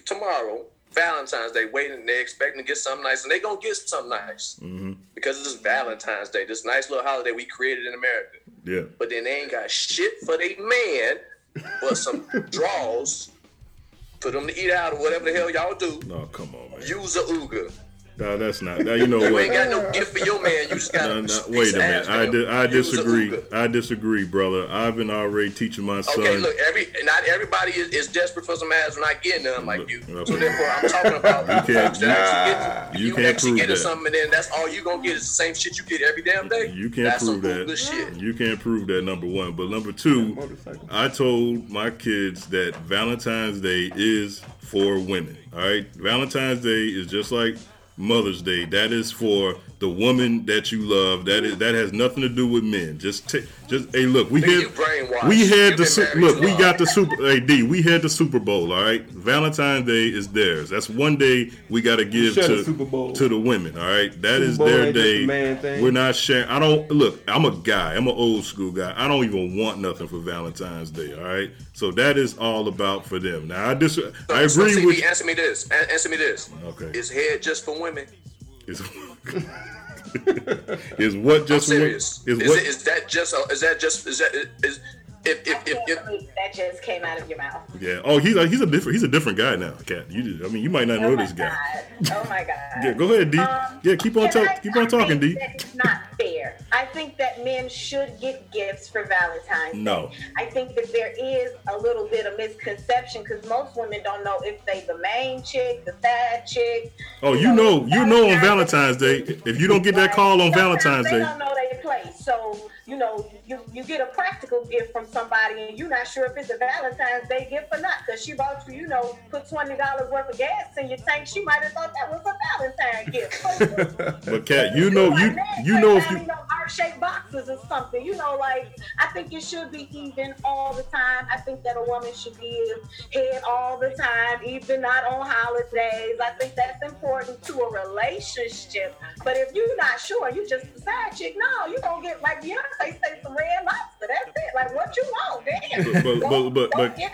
tomorrow, Valentine's Day, waiting, they're expecting to get something nice, and they gonna get something nice Mm-hmm. Because it's Valentine's Day, this nice little holiday we created in America. Yeah. But then they ain't got shit for their man, but some draws for them to eat out or whatever the hell y'all do. No, come on, man. Use a Uga. No, that's not. Now, you know You what? ain't got no gift for your man. You just got No, a no, wait a of minute. I, di- I disagree. I disagree, brother. I've been already teaching my son. Okay, look, every not everybody is, is desperate for some ass when I get none like you. Okay. So therefore, I'm talking about You can't- folks that actually get you you, can't actually prove get that. something, and then that's all you gonna get is the same shit you get every damn day. You can't that's prove some that. Good shit. You can't prove that. Number one, but number two, I told my kids that Valentine's Day is for women. All right, Valentine's Day is just like Mother's Day. That is for the woman that you love. That is that has nothing to do with men. Just take, just hey, look, we Nigga, had you brainwashed. we had You the Su- look, we got the super. Hey D, we had the Super Bowl. All right, Valentine's Day is theirs. That's one day we got to give to the to the women. All right, that Super is Bowl their ain't just day. man thing. We're not sharing. I don't look. I'm a guy. I'm an old school guy. I don't even want nothing for Valentine's Day. All right, so that is all about for them. Now I dis. I So, agree CB, with. answer me this. Answer me this. Okay. Is head just for women? Is, is what just I'm serious. is Is, what is that just? Is that just? Is that? Is if if if, if that just came out of your mouth. Yeah. Oh, he's a, he's a different he's a different guy now, Cat. You just, I mean, you might not know this guy. Oh my god. Yeah. Go ahead, D. Um, yeah. Keep on talking. I- Keep on I talking, D. that It's not fair. I think that men should get gifts for Valentine's. Day. No. Day. I think that there is a little bit of misconception because most women don't know if they the main chick, the side chick. Oh, you know, you know on Valentine's Day. If you don't get that call on Valentine's they Day, don't know their place. So, you know, you, you get a practical gift from somebody and you're not sure if it's a Valentine's Day gift or not because she bought you, you know, put $20 worth of gas in your tank. She might have thought that was a Valentine gift. but Cat, you know, you you know if you you know, heart-shaped boxes or something. You know, like I think it should be even all the time. I think that a woman should give head all the time, even not on holidays. I think that's important to a relationship. But if you're not sure, you just a side chick. No, you're gonna get like Beyonce say some red lobster. That's it. Like what you want, damn. but but but but, Get-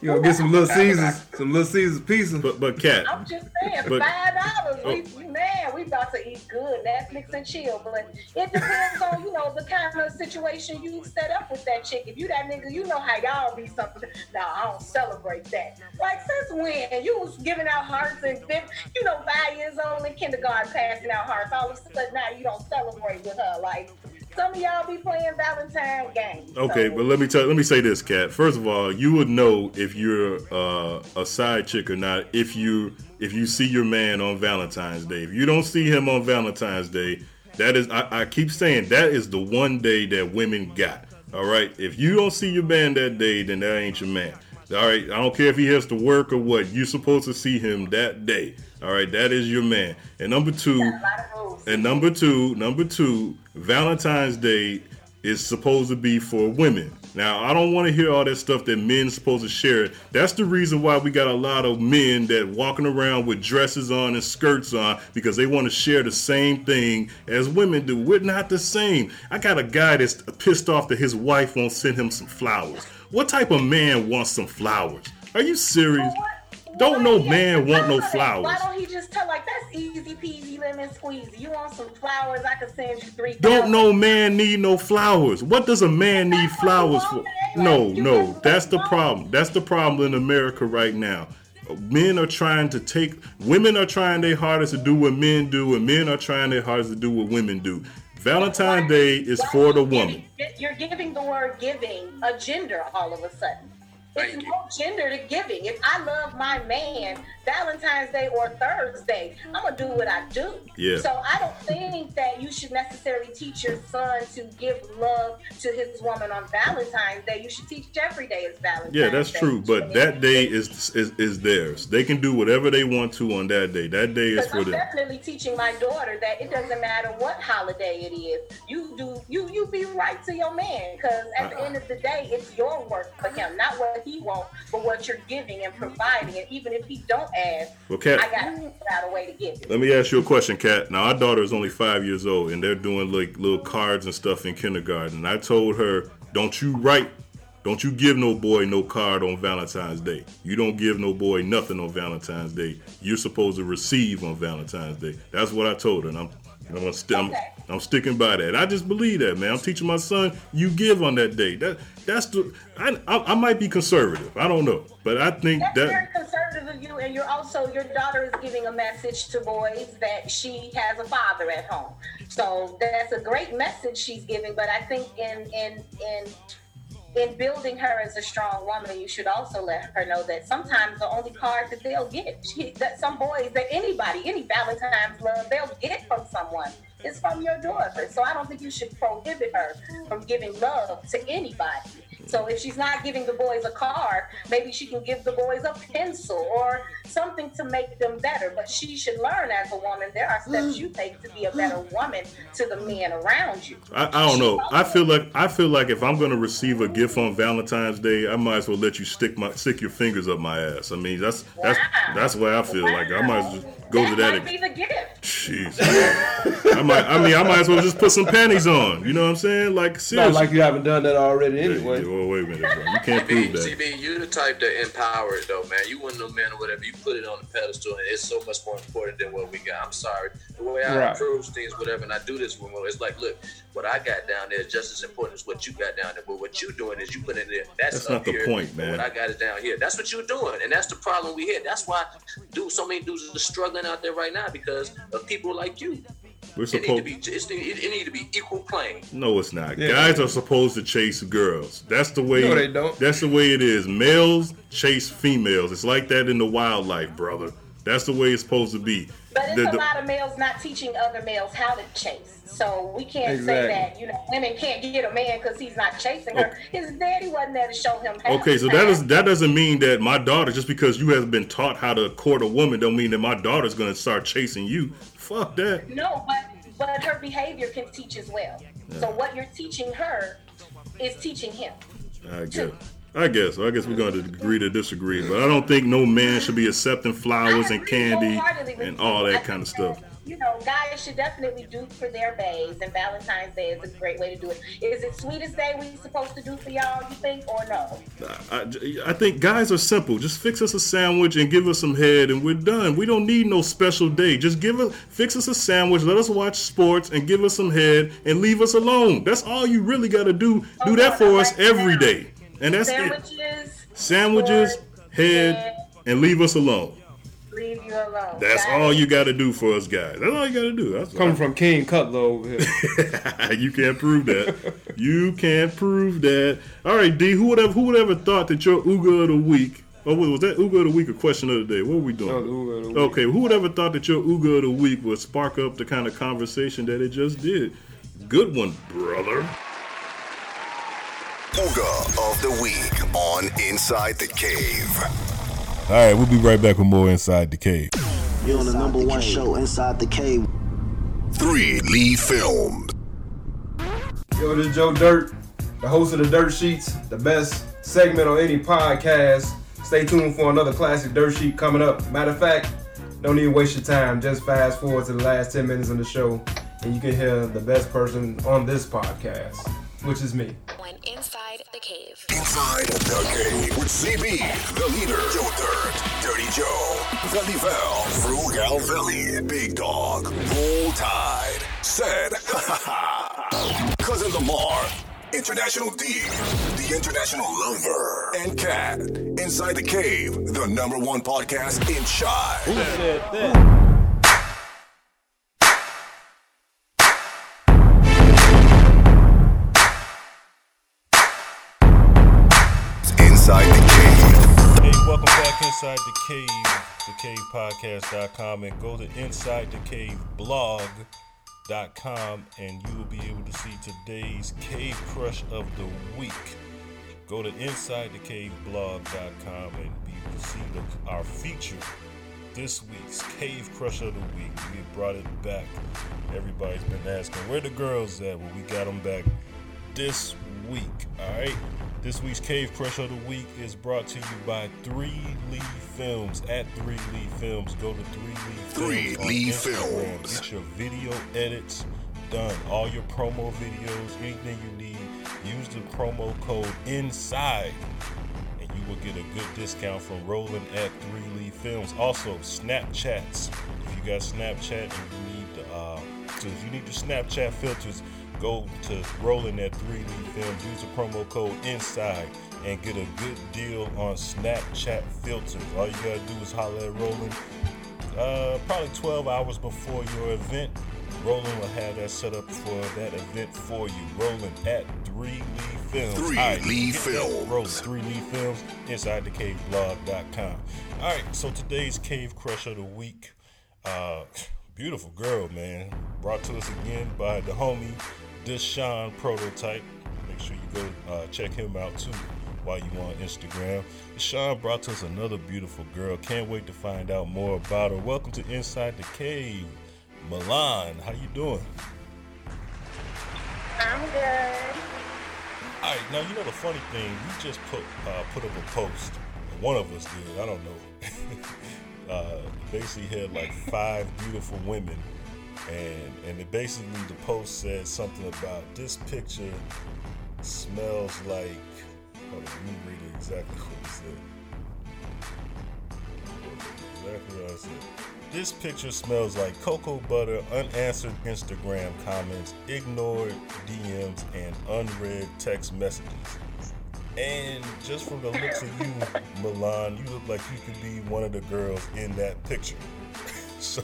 You gonna get some little Caesars, some little Caesars pizza. but but Cat, I'm just saying, But- five dollars. We, oh. we man, we about to eat good, Netflix and chill. But it depends on you know the kind of situation you set up with that chick. If you that nigga, you know how y'all be something. Nah, I don't celebrate that. Like since when you was giving out hearts and fifth, you know five years old in kindergarten passing out hearts. All of a sudden now you don't celebrate with her. Like some of y'all be playing Valentine games. Okay, So- but let me tell let me say this, Cat. First of all, you would know if you're uh, a side chick or not if you if you see your man on Valentine's Day. If you don't see him on Valentine's Day, that is I, I keep saying that is the one day that women got. All right. If you don't see your man that day, then that ain't your man. All right. I don't care if he has to work or what. You're supposed to see him that day. All right. That is your man. And number two, and number two, number two, Valentine's Day is supposed to be for women. Now, I don't want to hear all that stuff that men's supposed to share. That's the reason why we got a lot of men that walking around with dresses on and skirts on because they want to share the same thing as women do. We're not the same. I got a guy that's pissed off that his wife won't send him some flowers. What type of man wants some flowers? Are you serious? Don't no man want no flowers. Why don't he just tell like that's easy peasy lemon squeezy? You want some flowers? I can send you three. Don't no man need no flowers. What does a man need flowers for? No, no, that's the problem. That's the problem in America right now. Men are trying to take, women are trying their hardest to do what men do, and men are trying their hardest to do what women do. Valentine's Day is for the woman. You're giving the word giving a gender all of a sudden. It's no gender to giving. If I love my man, Valentine's Day or Thursday, I'm gonna do what I do. Yeah. So I don't think that you should necessarily teach your son to give love to his woman on Valentine's Day. You should teach every day is Valentine's. Yeah, that's Day. true. But that day is, is is theirs. They can do whatever they want to on that day. That day is for I'm them. definitely teaching my daughter that it doesn't matter what holiday it is. You do you you be right to your man because at the end of the day, it's your work for him, not what he wants, but what you're giving and providing. And even if he don't ask, Well, Kat- I gotta figure out a way to give it. Let me ask you a question, Kat. Now, our daughter is only five years old, and they're doing like little cards and stuff in kindergarten. And I told her, "Don't you write, don't you give no boy no card on Valentine's Day. You don't give no boy nothing on Valentine's Day. You're supposed to receive on Valentine's Day." That's what I told her, and I'm. I'm, gonna st- I'm, I'm sticking by that. I just believe that, man. I'm teaching my son you give on that day. That that's the. I, I, I might be conservative. I don't know, but I think That's that very conservative of you, and you're also your daughter is giving a message to boys that she has a father at home. So that's a great message she's giving. But I think in in in in building her as a strong woman, you should also let her know that sometimes the only card that they'll get, she, that some boys, that anybody, any Valentine's love they'll get from someone is from your daughter. So I don't think you should prohibit her from giving love to anybody. So if she's not giving the boys a car, maybe she can give the boys a pencil or something to make them better. But she should learn as a woman there are steps you take to be a better woman to the men around you. I, I don't know. I feel like I feel like if I'm gonna receive a gift on Valentine's Day, I might as well let you stick my stick your fingers up my ass. I mean, that's that's that's why I feel like I might as well go to that. might be the gift. Jeez. I might. I mean, I might as well just put some panties on. You know what I'm saying? Like seriously. Not seriously. like you haven't done that already anyway. Yeah, well, wait a minute, bro. You can't prove that. CB, you the type that empower it though, man. You one of them men or whatever. You put it on the pedestal, and it's so much more important than what we got. I'm sorry. The way I Right. approach things, whatever, and I do this with it's like, look, what I got down there is just as important as what you got down there. But what you're doing is you put in there. That's, That's up not the here, point, and man. What I got is down here. That's what you're doing, and that's the problem we hit. That's why, dude, so many dudes are struggling out there right now because of people like you. We're It need to supposed. be, it's, it, it need to be equal playing. No, it's not. Yeah. Guys are supposed to chase girls. That's the way. No, they don't. That's the way it is. Males chase females. It's like that in the wildlife, brother. That's the way it's supposed to be. But it's The- a the- lot of males not teaching other males how to chase. So we can't Exactly. say that, you know, women can't get a man because he's not chasing her. His daddy wasn't there to show him how. Okay, so that is that doesn't mean that my daughter, just because you have been taught how to court a woman, don't mean that my daughter's gonna start chasing you. Fuck that. No, but but her behavior can teach as well. So what you're teaching her is teaching him. I guess. I guess. I guess we're going to agree to disagree, but I don't think no man should be accepting flowers and candy and all that kind of stuff. You know, guys should definitely do for their bays, and Valentine's Day is a great way to do it. Is it sweetest day we supposed to do for y'all? You think or no? I, I think guys are simple. Just fix us a sandwich and give us some head, and we're done. We don't need no special day. Just give us, fix us a sandwich, let us watch sports, and give us some head, and leave us alone. That's all you really got to do. Oh, do that for us every day, and that's it. Sandwiches, Sandwiches, head, and leave us alone. Leave you alone. That's all you got to do for us guys. That's all you got to do. That's Coming from King Cutler over here. you can't prove that. you can't prove that. All right, D. Who would have who would ever thought that your Uga of the week? Oh, was was that Uga of the week or question of the day? What were we doing? Uga of the week. Okay, who would ever thought that your Uga of the week would spark up the kind of conversation that it just did? Good one, brother. Ooga of the week on Inside the Cave. All right, we'll be right back with more inside the cave. You're on the number one show inside the cave. Three Lee filmed. Yo, this is Joe Dirt, the host of the Dirt Sheets, the best segment on any podcast. Stay tuned for another classic Dirt Sheet coming up. Matter of fact, don't even waste your time. Just fast forward to the last 10 minutes of the show, and you can hear the best person on this podcast, which is me. When inside the cave. Inside the Cave with CB, the leader, Joe Dirt, Dirty Joe, Velly Vel, Frugal Valley, Big Dog, Bull Tide, Said, Cousin Lamar, International D, the International Lover, and Cat. Inside the Cave, the number one podcast in Chi. Inside the Cave. back inside the cave, thecavepodcast.com, and go to inside the cave blog.com, and you will be able to see today's cave crush of the week. Go to inside the cave blog.com and be able to see the, our feature this week's Cave Crush of the Week. We brought it back. Everybody's been asking where the girls at. Well, we got them back this week. All right. This week's Cave Crush of the Week is brought to you by Three Lee Films. At Three Lee Films, go to Three Lee Films. on Lee Films. Get your video edits done. All your promo videos, anything you need, use the promo code INSIDE and you will get a good discount from rolling at Three Lee Films. Also, Snapchats. If you got Snapchat and you need the, uh, so if you need the Snapchat filters, go to rolling at Three Lee Films. Use the promo code Inside and get a good deal on Snapchat filters. All you gotta do is holler at Rolling. Uh, probably 12 hours before your event. Roland will have that set up for that event for you. Rolling at Three Lee Films. Three All right, Lee Films. Rolling Three Lee Films. Inside the Cave blog.com. All right, so today's Cave Crush of the Week. Uh, beautiful girl, man. Brought to us again by the homie Deshaun Prototype. Make sure you go uh, check him out too while you on Instagram. Deshaun brought to us another beautiful girl. Can't wait to find out more about her. Welcome to Inside the Cave. Milan, how you doing? I'm good. All right, now you know the funny thing. We just put uh, put up a post. One of us did. I don't know. uh, basically had like five beautiful women, and and it basically the post said something about this picture smells like. Hold on, let me read it exactly what it said. Exactly what I said. This picture smells like cocoa butter, unanswered Instagram comments, ignored DMs, and unread text messages. And just from the looks of you, Milan, you look like you could be one of the girls in that picture. so,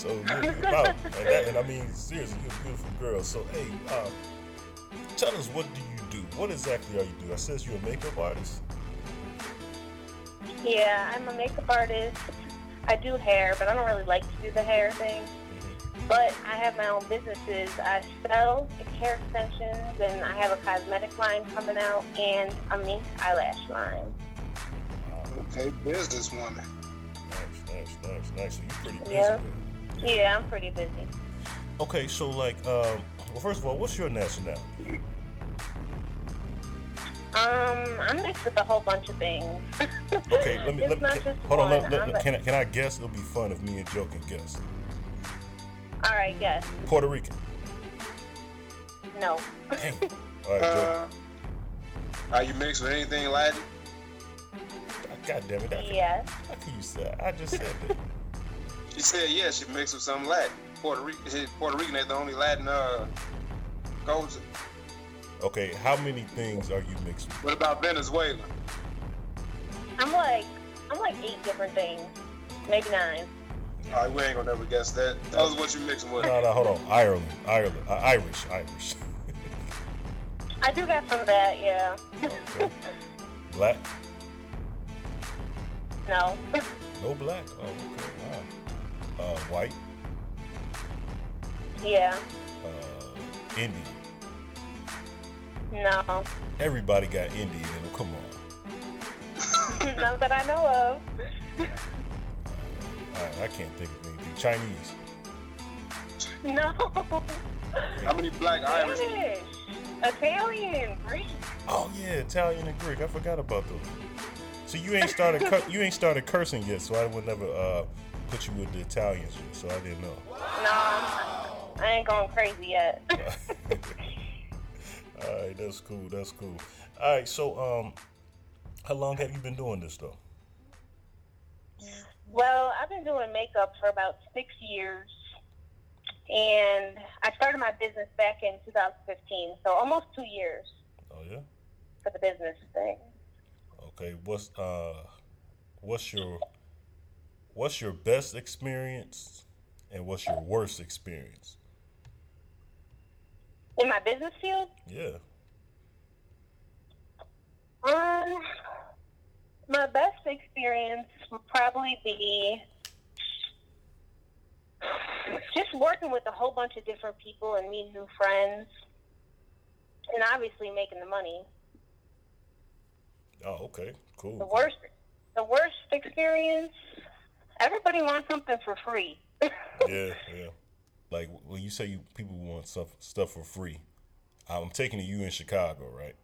so you're about, and, that, and I mean seriously, you're a beautiful girl. So hey, uh, tell us what do you do? What exactly are you doing? I says you're a makeup artist. Yeah, I'm a makeup artist. I do hair, but I don't really like to do the hair thing. But I have my own businesses. I sell hair extensions, and I have a cosmetic line coming out, and a mink eyelash line. Okay, businesswoman. Nice, nice, nice, nice. So you're pretty busy. Yeah. Then. Yeah, I'm pretty busy. Okay, so like, um, well, first of all, what's your nationality? Um, I'm mixed with a whole bunch of things. Okay, let me. It's Let me not can- just hold on. Let, let- I'm a- can, I, can I guess? It'll be fun if me and Joe can guess. All right, guess. Puerto Rican. No. All right, Joe. Uh, are you mixed with anything Latin? God damn it! That, Yes. How can you say? I just said that. She said yes, she mixed with some Latin. Puerto Rican, Puerto Rican is the only Latin uh, culture. Okay, how many things are you mixed with? What about Venezuela? I'm like, I'm like eight different things, maybe nine. All right, we ain't gonna never guess that. Tell us what you mixing with. No, no, hold on. Ireland, Ireland, uh, Irish, Irish. I do got some of that, yeah. Black? no. No black. Oh, okay. Wow. Uh, white. yeah. Uh, Indian. No. Everybody got Indian in them. Come on. None that I know of. I, I can't think of anything. Chinese. No. How many black Irish? Spanish, Italian, Greek. Oh yeah, Italian and Greek. I forgot about those. So you ain't started cur- you ain't started cursing yet, so I would never uh, put you with the Italians. So I didn't know. No, I ain't going crazy yet. All right, that's cool. That's cool. All right, so um, how long have you been doing this though? well, I've been doing makeup for about six years. And I started my business back in 2015, so almost two years Oh yeah. for the business thing. Okay. What's uh, what's your what's your best experience and what's your worst experience? In my business field, Yeah. um, my best experience would probably be just working with a whole bunch of different people and meeting new friends, and obviously making the money. Oh, okay, cool. The worst, the worst experience. Everybody wants something for free. yeah, yeah. Like when you say you people want stuff stuff for free, I'm taking it you in Chicago, right?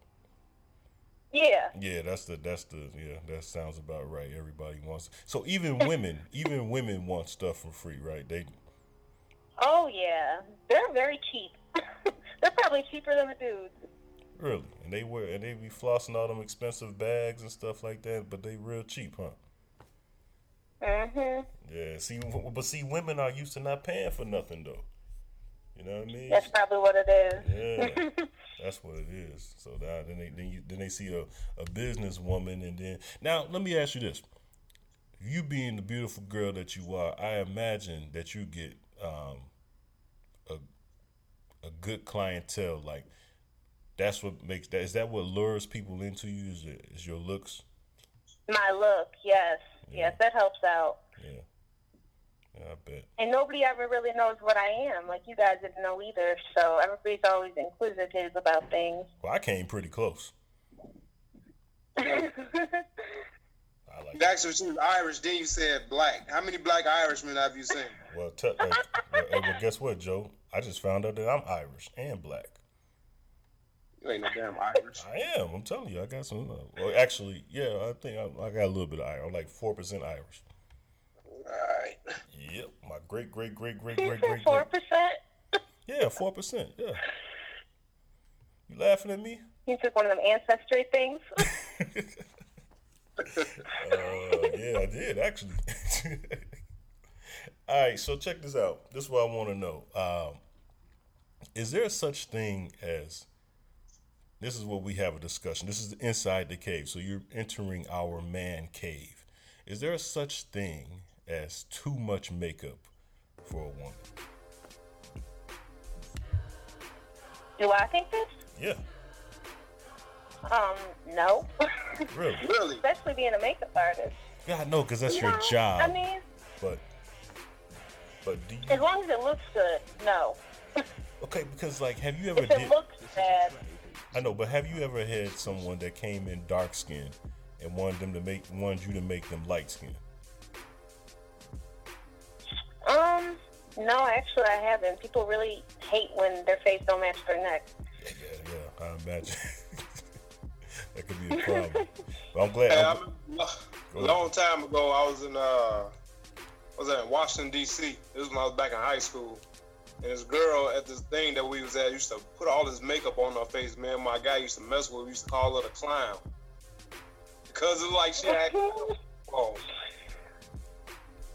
Yeah. Yeah, that's the that's the yeah that sounds about right. Everybody wants so even women even women want stuff for free, right? They. Oh yeah, they're very cheap. they're probably cheaper than the dudes. Really, and they wear and they be flossing all them expensive bags and stuff like that, but they real cheap, huh? Mhm. Yeah. See, but see, women are used to not paying for nothing though. You know what I mean? That's probably what it is. Yeah, that's what it is. So now, then they then, you, then they see a, a businesswoman, and then now let me ask you this: You being the beautiful girl that you are, I imagine that you get um, a a good clientele. Like that's what makes that. Is that what lures people into you? Is, it, is your looks? My look, yes, yes, that helps out. Yeah. Yeah, I bet. And nobody ever really knows what I am. Like you guys didn't know either. So everybody's always inquisitive about things. Well, I came pretty close. You asked her if she was Irish, then you said black. How many black Irishmen have you seen? Well, t- uh, well, well, guess what, Joe? I just found out that I'm Irish and black. You ain't no damn Irish. I am. I'm telling you, I got some. Uh, well, actually, yeah, I think I, I got a little bit of Irish. I'm like four percent Irish. All right. Yep, my great, great, great, great, great, great, Four percent. Yeah, four percent. Yeah. You laughing at me? You took one of them ancestry things. Uh, yeah, I did actually. All right, so check this out. This is what I want to know. Um, is there such thing as? This is what we have a discussion. This is inside the cave. So you're entering our man cave. Is there such thing as too much makeup for a woman? Do I think this? Yeah. Um, no. Really? Really? Especially being a makeup artist. Yeah, I know, because that's your No, job. I mean, but, but do you, as long as it looks good, no. okay, because like, have you ever If it did? looks bad, I know, but have you ever had someone that came in dark skin and wanted them to make wanted you to make them light skin? um, no, actually I haven't. People really hate when their face don't match their neck. Yeah, yeah, I imagine that could be a problem. But I'm glad. Hey, I I'm- a long time ago, I was in uh, was that in Washington D.C. This was when I was back in high school, and this girl at this thing that we was at used to put all this makeup on her face. Man, my guy used to mess with. her. We used to call her the clown because it's like she had. Oh,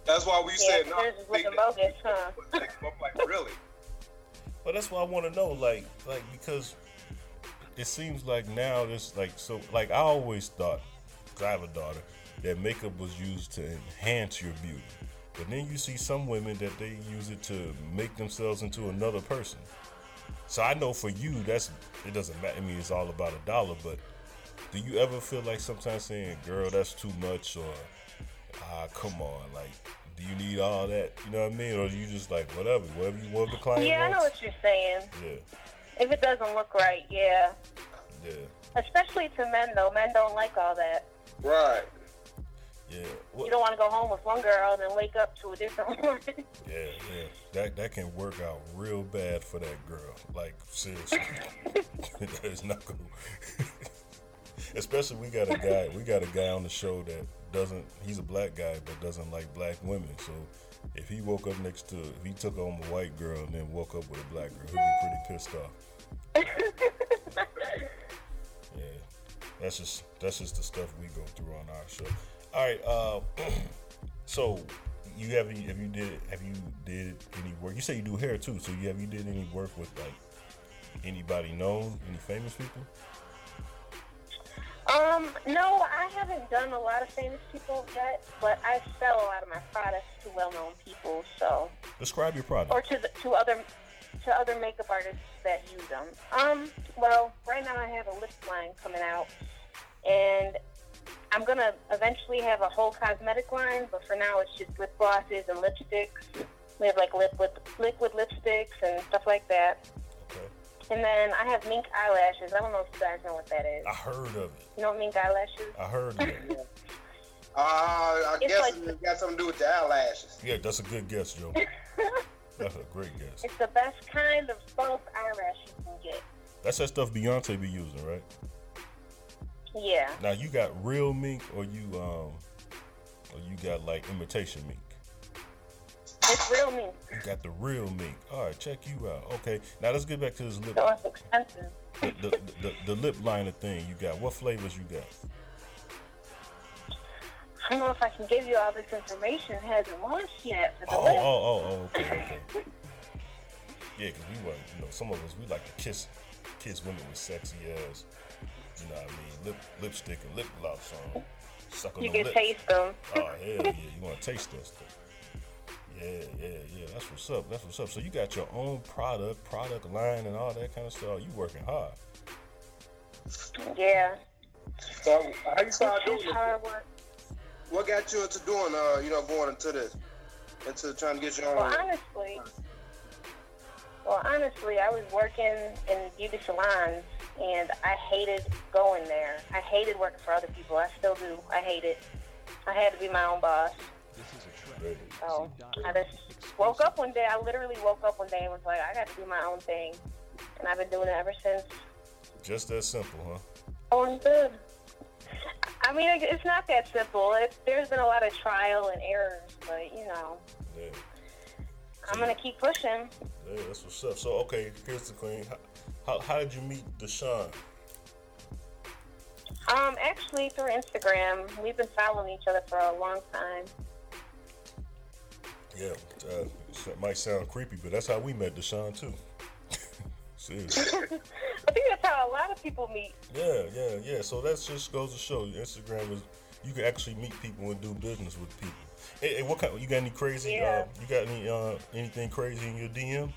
that's why we Yeah, said 'cause no. theirs is looking bogus, huh? I'm like, really? But that's what I want to know, like, like because it seems like now this, like, so, like I always thought, 'cause I have a daughter, that makeup was used to enhance your beauty. But then you see some women that they use it to make themselves into another person. So I know for you, that's it doesn't matter. I mean, it's all about a dollar. But do you ever feel like sometimes saying, "Girl, that's too much," or "Ah, come on, like." Do you need all that? You know what I mean? Or do you just like whatever, whatever you want the client Yeah, I know what you're saying. Yeah, If it doesn't look right, yeah. yeah. Especially to men, though. Men don't like all that. Right. Yeah, You don't want to go home with one girl and wake up to a different one. yeah, yeah. That that can work out real bad for that girl. Like seriously, that is not gonna. Especially we got a guy, we got a guy on the show that doesn't. He's a black guy, but doesn't like black women. So if he woke up next to, if he took home a white girl and then woke up with a black girl, he'd be pretty pissed off. Yeah, that's just that's just the stuff we go through on our show. All right, uh, so you have any, have you did have you did any work? You say you do hair too, so you have you did any work with like anybody known, any famous people? Um, no, I haven't done a lot of famous people yet, but I sell a lot of my products to well-known people, so Describe your product. or to the, to other to other makeup artists that use them. Um, well, right now I have a lip line coming out, and I'm gonna eventually have a whole cosmetic line, but for now it's just lip glosses and lipsticks. We have like liquid liquid lipsticks and stuff like that. Okay. And then I have mink eyelashes. I don't know if you guys know what that is. I heard of it. You know what mink eyelashes? I heard of it. Uh, I It's guess like- it got something to do with the eyelashes. yeah, that's a good guess, Joe. That's a great guess. It's the best kind of false eyelash you can get. That's that stuff Beyonce be using, right? Yeah. Now you got real mink, or you um, or you got like imitation mink. It's real mink. You got the real mink. All right, check you out. Okay, now let's get back to this lip, So it's expensive. the, the, the, the lip liner thing you got. What flavors you got? I don't know if I can give you all this information. It hasn't launched yet for the Oh, list. oh, oh, oh, okay, okay. Yeah, because we want, you know, some of us we like to kiss, kiss women with sexy ass, you know what I mean, lip, lipstick and lip gloss on, suck on You can lips. taste them. Oh hell yeah, you want to taste that stuff? Yeah, yeah, yeah. That's what's up. That's what's up. So you got your own product, product line, and all that kind of stuff. You working hard. Yeah. So how you start doing It's this? hard work. What got you into doing, uh, you know, going into this, into trying to get your own? Well, honestly, well, honestly, I was working in beauty salons, and I hated going there. I hated working for other people. I still do. I hate it. I had to be my own boss. This is a trap. So I just woke up one day. I literally woke up one day and was like, I got to do my own thing, and I've been doing it ever since. Just that simple, huh? Oh, good. I mean, it's not that simple. It, there's been a lot of trial and errors, but you know, Yeah, I'm gonna keep pushing. yeah. That's what's up. So okay, here's the queen. How, how, did you meet Deshaun? Um, actually, through Instagram, we've been following each other for a long time. Yeah, uh, that might sound creepy, but that's how we met Deshaun too. Seriously. I think that's how a lot of people meet. Yeah, yeah, yeah. So that just goes to show Instagram is you can actually meet people and do business with people. Hey, hey what kind? You got any crazy? Yeah. Uh, you got any uh, anything crazy in your DM?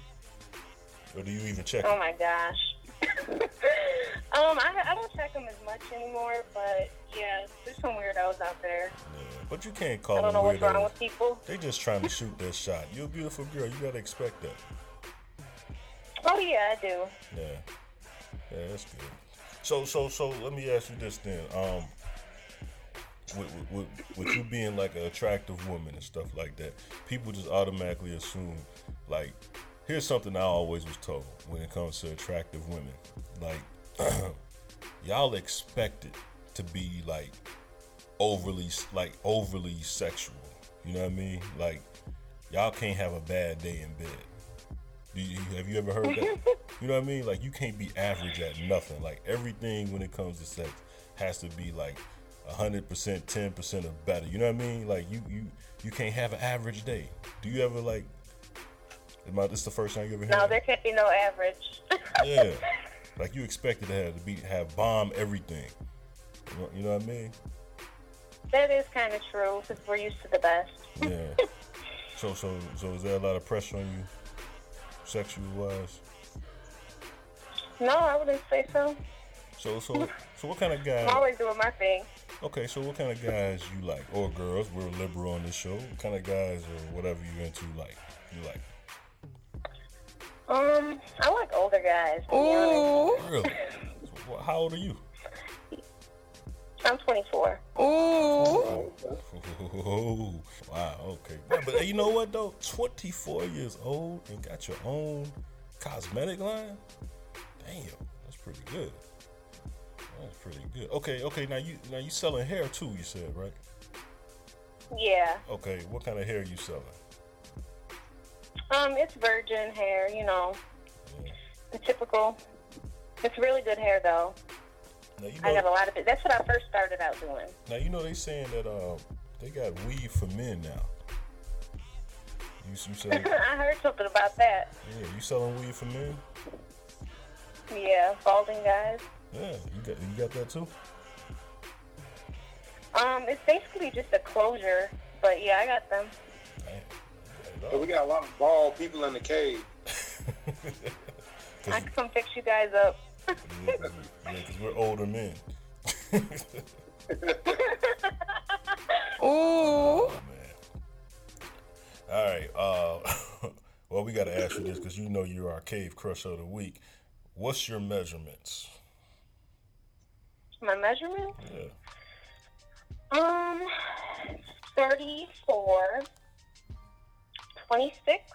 Or do you even check? Oh my gosh. um, I, I don't check them as much anymore, but yeah, there's some weirdos out there. But you can't call I don't them know what's wrong weirdos. with people. They just trying to shoot their shot. You're a beautiful girl. You gotta expect that. Oh yeah, I do. Yeah, yeah, that's good. So, so, so, let me ask you this then. Um, with, with, with, with you being like an attractive woman and stuff like that, people just automatically assume, like, here's something I always was told when it comes to attractive women, like, y'all expect it to be like overly, like overly sexual. You know what I mean? Like, y'all can't have a bad day in bed. Do you, have you ever heard that? You know what I mean? Like you can't be average at nothing. Like everything when it comes to sex has to be like hundred percent, ten percent or better. You know what I mean? Like you you you can't have an average day. Do you ever like? Am I, this the first time you ever heard? No, there can't be no average. yeah, like you expected to have to be have bomb everything. You know, you know what I mean? that is kind of true since we're used to the best. Yeah. so so so is there a lot of pressure on you, sexual wise? No, I wouldn't say so. So so so what kind of guy? I'm always doing my thing. Okay, so what kind of guys you like, or girls? We're liberal on this show. What kind of guys or whatever you into like? You like? Um, I like older guys. Ooh. Really? How old are you? I'm 24. Oh, wow. Okay, Yeah, but you know what though? 24 years old and got your own cosmetic line. Damn, that's pretty good. That's pretty good. Okay, okay. Now you now you selling hair too? You said right? Yeah. Okay. What kind of hair are you selling? Um, it's virgin hair, you know, the typical. It's really good hair though. Now you I know. got a lot of it. That's what I first started out doing. Now you know they saying that uh, they got weed for men now. You you selling? I heard something about that. yeah, you selling weed for men? Yeah, balding guys. Yeah, you got you got that too. Um, it's basically just a closure, but yeah, I got them. So we got a lot of bald people in the cave. I can come fix you guys up. Yeah, because we're older men. Oh man. All right. Uh, well, we got to ask you this because you know you're our cave crush of the week. What's your measurements? My measurements? Yeah. Um, 34, 26,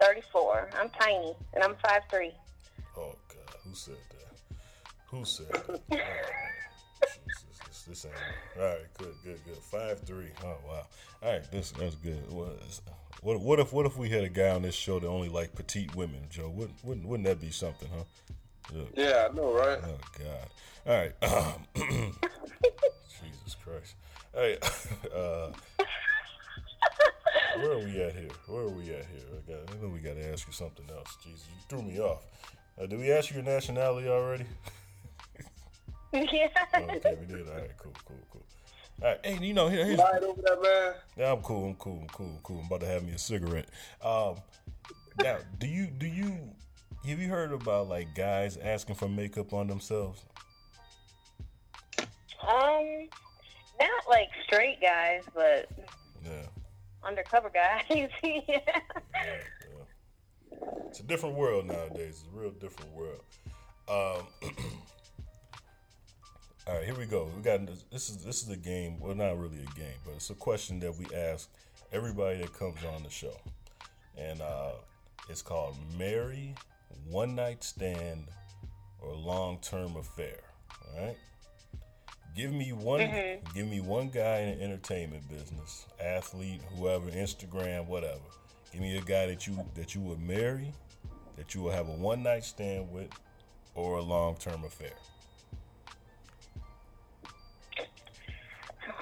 34. I'm tiny, and I'm 5'3". Oh God, who said that? Who said that? Oh. Jesus, this, this ain't all right. Good, good, good. Five three. Oh wow. All right, this that's good. What, what what if what if we had a guy on this show that only like petite women, Joe? Wouldn't wouldn't, wouldn't that be something, huh? Yeah. Yeah, I know, right? Oh God. All right. Um, Jesus Christ. Hey, uh, where are we at here? Where are we at here? I, got, I know we got to ask you something else. Jesus, you threw me off. Uh, did we ask you your nationality already? Yeah. Oh, okay, we did. All right, cool, cool, cool. All right, hey, you know, here, here's. Right over there, man. Yeah, I'm cool. I'm cool. I'm cool. I'm cool. I'm about to have me a cigarette. Um, now, do you do you have you heard about like guys asking for makeup on themselves? Um, not like straight guys, but Yeah, undercover guys. yeah. it's a different world nowadays. It's a real different world. Um, all right, here we go. We got this is this is a game. Well, not really a game, but it's a question that we ask everybody that comes on the show, and uh, it's called "Marry, One Night Stand, or Long Term Affair." All right. Give me one. Mhm. Give me one guy in the entertainment business, athlete, whoever, Instagram, whatever. Give me a guy that you that you would marry, that you will have a one night stand with, or a long term affair.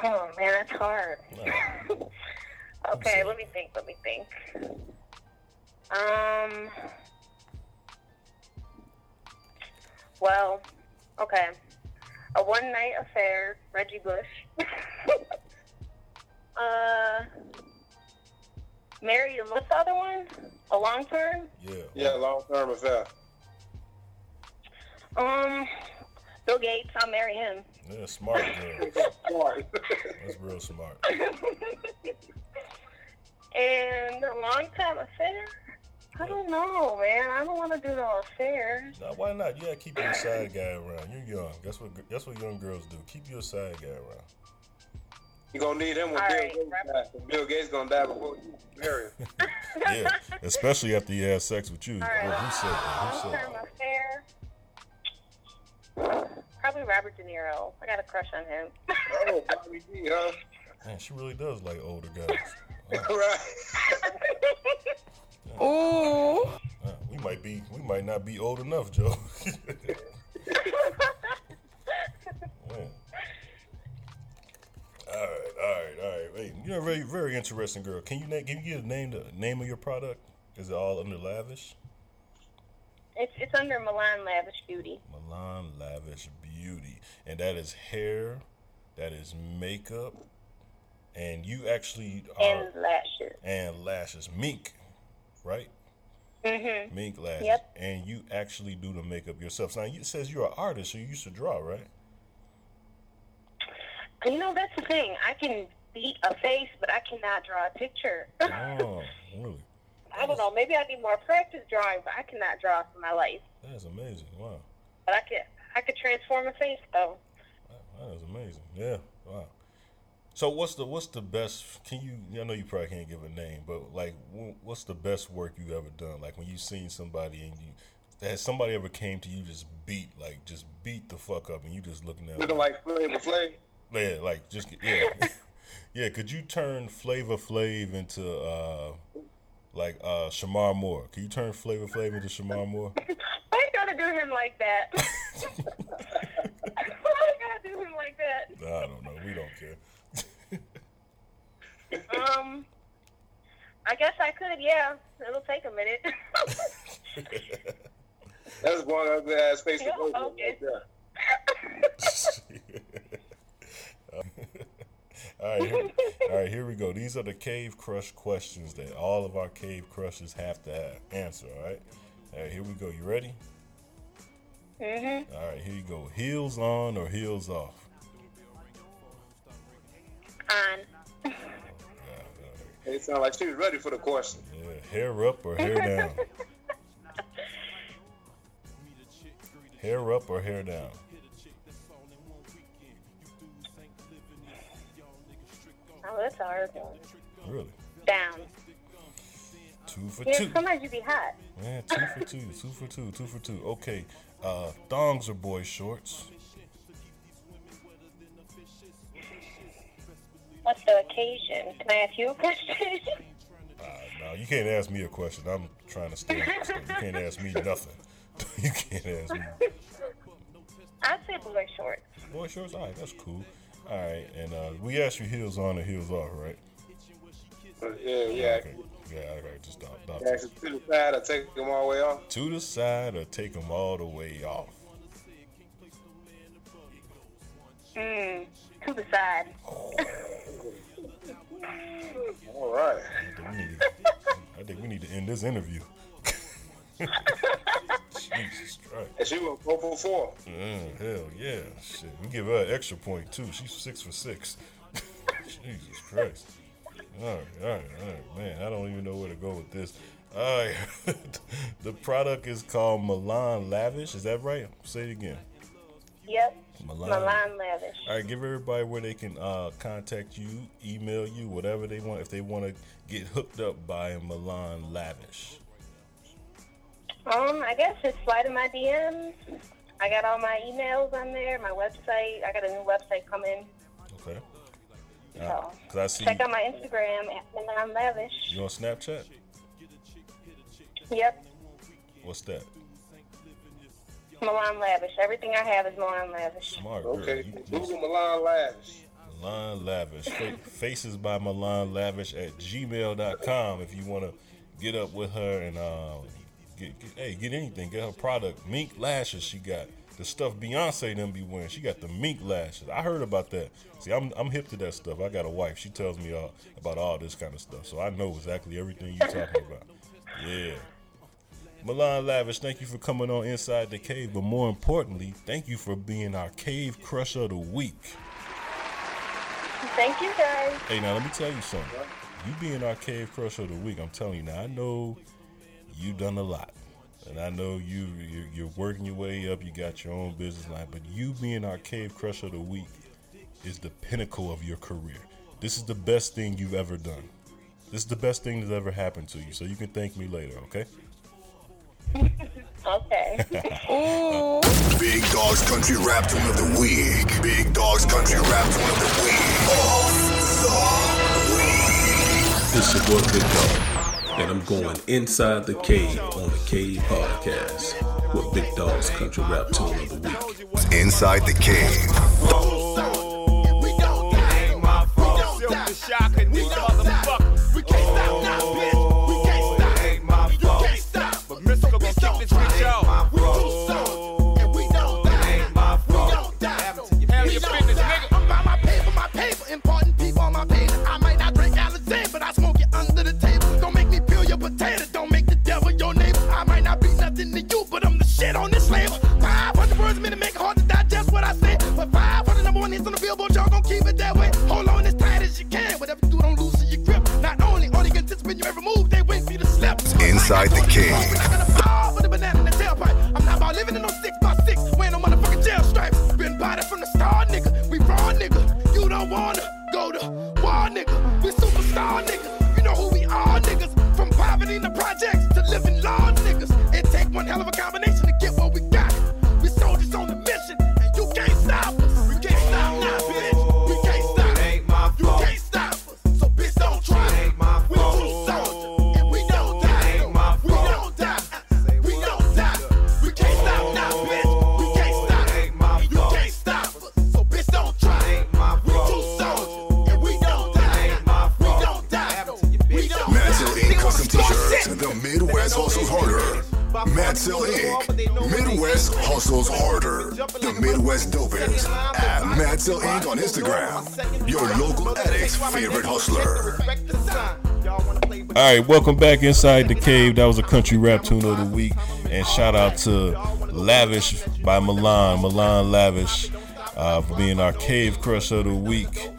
Oh man, that's hard. okay, let me think. Let me think. Um. Well, okay. A one night affair, Reggie Bush. uh. Marry and what's the other one? A long term? Yeah. Yeah, long term affair. Um. Bill Gates. I'll marry him. Yeah, smart girl. Smart. That's real smart. And a long time affair? I don't know, man. I don't want to do no affairs. Now, why not? You gotta keep your side guy around. You're young. That's what that's what young girls do. Keep your side guy around. You're gonna need him when Bill right, Gates dies. 'cause Bill Gates gonna die before you marry him. Yeah, especially after he has sex with you. All right. Who said that? Who Long said term that? affair. Probably Robert De Niro. I got a crush on him. Oh, Bobby D, huh? Man, she really does like older guys. right. Ooh. Uh, we might be, we might not be old enough, Joe. Man. All right, all right, all right. Hey, you're a very, very interesting girl. Can you name? Can you get a name? The name of your product? Is it all under lavish? It's it's under Milan Lavish Beauty. Milan Lavish Beauty, and that is hair, that is makeup, and you actually are And lashes. and lashes. Mink, right? Mhm. Mink lashes, Yep. and you actually do the makeup yourself. Now it says you're an artist, so you used to draw, right? You know that's the thing. I can beat a face, but I cannot draw a picture. Oh, really? I don't know. Maybe I need more practice drawing, but I cannot draw for my life. That's amazing. Wow, But I could I could transform a face though. that is amazing. Yeah, wow. So what's the what's the best? Can you? I know you probably can't give a name, but like, what's the best work you've ever done? Like when you seen somebody and you has somebody ever came to you just beat like just beat the fuck up and you just looking at Looking like Flavor Flav. yeah like just yeah yeah. Could you turn Flavor Flav into uh like uh Shemar Moore? Can you turn Flavor Flav into Shemar Moore? Why you gotta do him like that? Why you gotta do him like that? I don't know. We don't care. Um, I guess I could. Yeah, it'll take a minute. That's one ugly ass face to Yeah, go okay. right. All right, here, all right, here we go. These are the cave crush questions that all of our cave crushes have to have, answer. All right, all right, here we go. You ready? mhm. All right, here you go. Heels on or heels off? On. It sounded like she was ready for the question. Yeah, hair up or hair down? hair up or hair down? Oh, that's a hard one. Really? Down. Two for Yeah, two. sometimes you be hot. Yeah, two for two, two for two, two for two. Okay, uh, thongs or boy shorts? What's the occasion? Can I ask you a question? No, you can't ask me a question. I'm trying to stay. stay- You can't ask me nothing. you can't ask me. I'd say boy shorts. Boy shorts, all right, that's cool. All right, and uh, we asked you heels on or heels off, right? Yeah, yeah. Okay. Yeah, all right, just stop. stop. Yeah, to the side, or take them all the way off. To the side or take them all the way off. Mm, to the side. All right. I think we need to, I think we need to end this interview. Jesus Christ. And she was four for four. Mm, hell yeah. Shit. We give her an extra point too. She's six for six. Jesus Christ. All right, all right, all right, man. I don't even know where to go with this. All right. the product is called Milan Lavish. Is that right? Say it again. Yep. Milan. Milan Lavish. All right, give everybody where they can uh, contact you, email you, whatever they want. If they want to get hooked up by Milan Lavish. Um, I guess just slide in my DMs. I got all my emails on there, my website. I got a new website coming. Okay. So Cause I see check out my Instagram at Milan Lavish. you on Snapchat. Yep. What's that? Milan Lavish. Everything I have is Milan Lavish. Smart girl. Okay. You- Google Milan Lavish. Milan Lavish. Faces by Milan Lavish at gmail.com if you want to get up with her and uh, get, get hey get anything. Get her product. Mink lashes she got. The stuff Beyonce them be wearing. She got the mink lashes. I heard about that. See, I'm I'm hip to that stuff. I got a wife. She tells me all about all this kind of stuff. So I know exactly everything you're talking about. Yeah. Milan Lavish, thank you for coming on Inside the Cave, but more importantly, thank you for being our cave crusher of the week. Thank you guys. Hey, now let me tell you something. You being our cave crusher of the week, I'm telling you now. I know you done a lot, and I know you you're, you're working your way up. You got your own business line, but you being our cave crusher of the week is the pinnacle of your career. This is the best thing you've ever done. This is the best thing that's ever happened to you. So you can thank me later, okay? Okay. Big Dogs Country Rap Tune of the Week. Big Dogs Country Rap Tune of the Week. Of the Week. It's your boy Big Dog, and I'm going inside the cave on the Cave Podcast with Big Dog's Country Rap Tune of the Week. Inside the Cave. Inside the Cave. I'm not about living in no six by six. Wearing no motherfucking jail stripes. Been body from the start, nigga. We raw, nigga. You don't wanna go to war, nigga. We superstar, nigga. You know who we are, niggas. From poverty in projects hustles harder. The Midwest dopest. At Mansell Inc. on Instagram. Your local addict's favorite hustler. All right, welcome back inside the cave. That was a country rap tune of the week, and shout out to Lavish by Milan, Milan Lavish, uh, for being our cave crush of the week.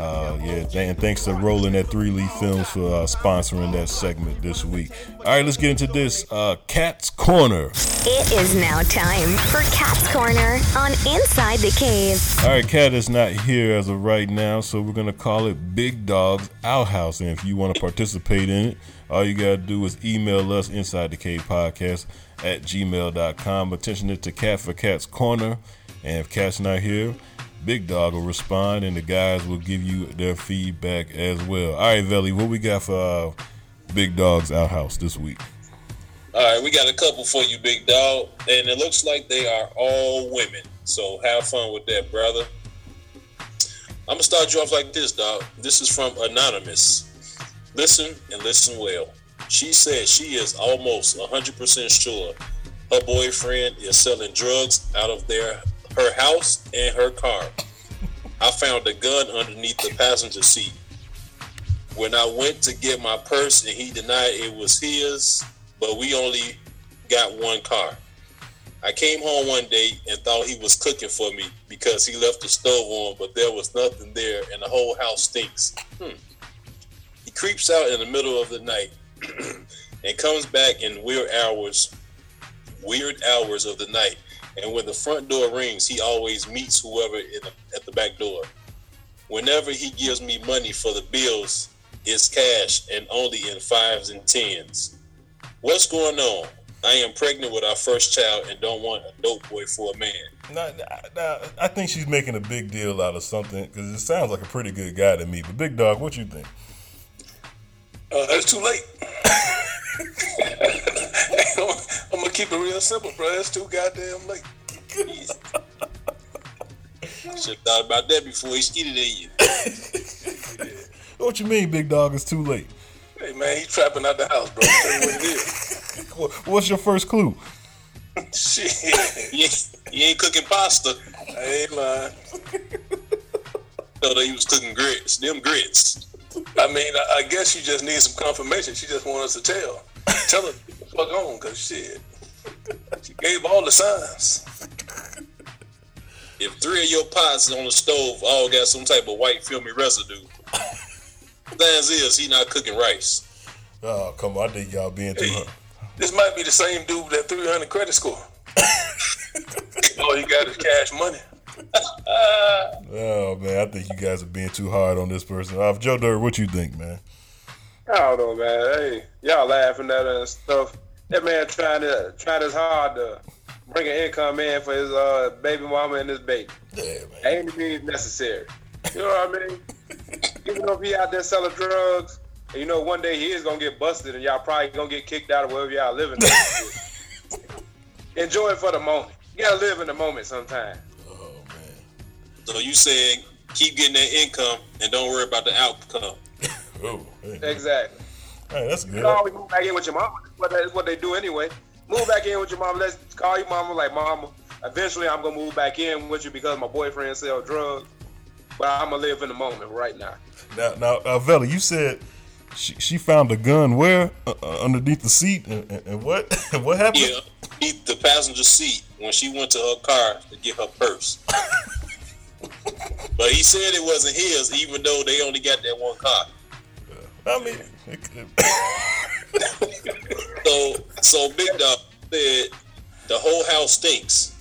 Uh, yeah, and thanks to Rolling at Three Leaf Films for uh, sponsoring that segment this week. All right, let's get into this. Uh, Cat's Corner. It is now time for Cat's Corner on Inside the Cave. All right, Cat is not here as of right now, so we're gonna call it Big Dog's Outhouse. And if you want to participate in it, all you gotta do is email us inside the cave podcast at gmail.com. Attention it to Cat for Cat's Corner. And if Cat's not here, Big Dog will respond and the guys will give you their feedback as well. All right, Velly, what we got for uh, Big Dog's Outhouse this week? All right, we got a couple for you, Big Dog. And it looks like they are all women. So have fun with that, brother. I'm to start you off like this, dog. This is from Anonymous. Listen and listen well. She said she is almost 100% sure her boyfriend is selling drugs out of their her house and her car. I found a gun underneath the passenger seat. When I went to get my purse and he denied it was his, but we only got one car. I came home one day and thought he was cooking for me because he left the stove on, but there was nothing there and the whole house stinks. Hmm. He creeps out in the middle of the night and comes back in weird hours, weird hours of the night. And when the front door rings, he always meets whoever the, at the back door. Whenever he gives me money for the bills, it's cash and only in fives and tens. What's going on? I am pregnant with our first child and don't want a dope boy for a man. Now, now, I think she's making a big deal out of something because it sounds like a pretty good guy to me. But Big Dog, what you think? Uh, it's too late. I'm gonna keep it real simple, bro. It's too goddamn late. Should have thought about that before he skeeted at you. what you mean, Big Dog? It's too late. Hey man, he's trapping out the house, bro. Tell you what it is. What's your first clue? Shit, he ain't, he ain't cooking pasta. I ain't lying. Thought he was cooking grits. Them grits. I mean, I, I guess she just needs some confirmation. She just wants us to tell. Tell her the fuck on, cause shit. She gave all the signs. If three of your pots on the stove all got some type of white filmy residue, things is he not cooking rice. Oh come on! I think y'all being too. Hey, this might be the same dude with that 300 credit score. all he got is cash money. Oh man, I think you guys are being too hard on this person. Uh, Joe Dirt, what you think, man? I don't know, man. Hey, y'all laughing at us and stuff. That man trying to trying as hard to bring an income in for his uh, baby mama and his baby. Yeah, man. Ain't means necessary. You know what I mean? Even though he out there selling drugs, and you know one day he is gonna get busted, and y'all probably gonna get kicked out of wherever y'all living. Enjoy it for the moment. You gotta live in the moment sometimes. Man. So you saying keep getting that income and don't worry about the outcome. oh, exactly. Hey, that's good. You always move back in with your mama. That's what they do anyway. Move back in with your mama. Let's call your mama like, mama. Eventually, I'm gonna move back in with you because my boyfriend sell drugs. But I'm gonna live in the moment right now. Now, now, uh, Velly, you said she, she found a gun where uh, uh, underneath the seat, and, and, and what what happened? Yeah, the passenger seat when she went to her car to get her purse. but he said it wasn't his, even though they only got that one car. I mean, so so Big Dog said the whole house stinks.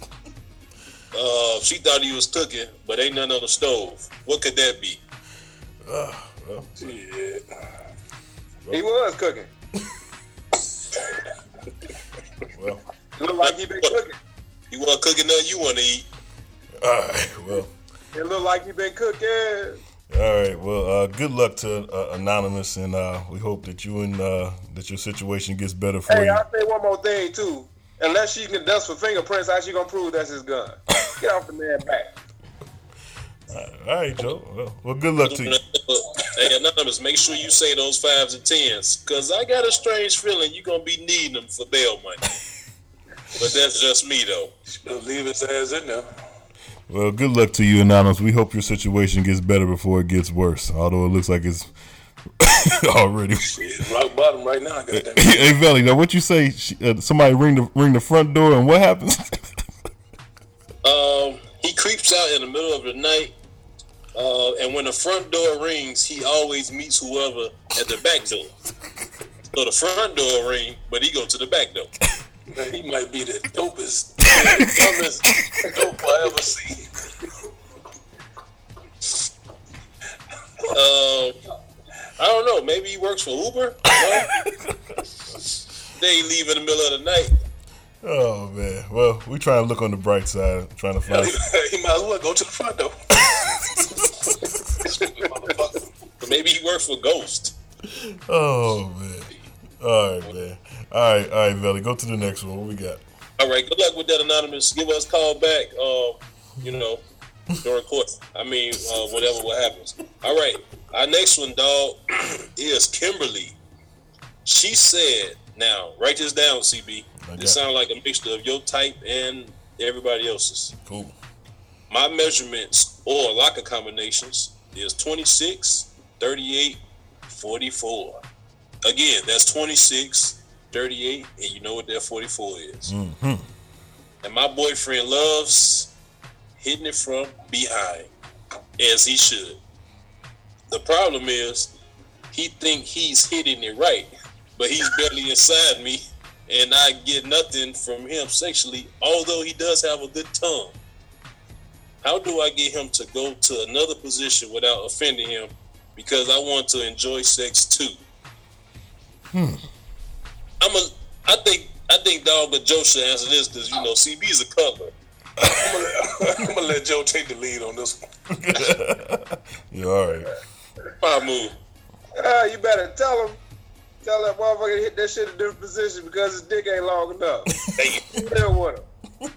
Uh, she thought he was cooking, but ain't nothing on the stove. What could that be? Uh, well, yeah. He was cooking. well, looked like he been cooking. He wasn't cooking nothing you want to eat. All right, well. It looked like he been cooking. All right. Well, uh, good luck to uh, Anonymous, and uh, we hope that you and uh, that your situation gets better for hey, you. Hey, I'll say one more thing too. Unless she can dust for fingerprints, how she gonna prove that's his gun? Get off the man back. All right, Joe. Well, well, good luck to you. Hey, Anonymous, make sure you say those fives and tens, cause I got a strange feeling you're gonna be needing them for bail money. but that's just me, though. She'll leave his ass in there. Well, good luck to you, Anonymous. We hope your situation gets better before it gets worse. Although it looks like it's already rock bottom right now. Hey, Velly, now what you say? Uh, somebody ring the ring the front door, and what happens? um, he creeps out in the middle of the night Uh, and when the front door rings, he always meets whoever at the back door. So the front door ring, but he go to the back door. Man, he might be the dopest, dumbest dope I ever seen. Uh, I don't know. Maybe he works for Uber. No? they leave in the middle of the night. Oh man. Well, we try to look on the bright side, trying to find. he might as well go to the front door. But maybe he works for Ghost. Oh man. All right, man. All right, all right, Velly. Go to the next one. What we got? All right. Good luck with that, anonymous. Give us a call back. Uh, you know, during court. I mean, uh, whatever what happens. All right. Our next one, dog, is Kimberly. She said, "Now write this down, CB. This sounds like a mixture of your type and everybody else's. Cool. My measurements or locker combinations is 26, 38, 44. Again, that's 26, 38, and you know what that 44 is. Mm-hmm. And my boyfriend loves hitting it from behind, as he should. The problem is, he think he's hitting it right, but he's barely inside me, and I get nothing from him sexually, although he does have a good tongue. How do I get him to go to another position without offending him? Because I want to enjoy sex too. Hmm. I'm a. I think. I think Dog or Joe should answer this because you know CB is a cutler. I'm gonna, let, I'm gonna let Joe take the lead on this one. You all right? My move. Uh, you better tell him. Tell that motherfucker to hit that shit in a different position because his dick ain't long enough. Deal with him.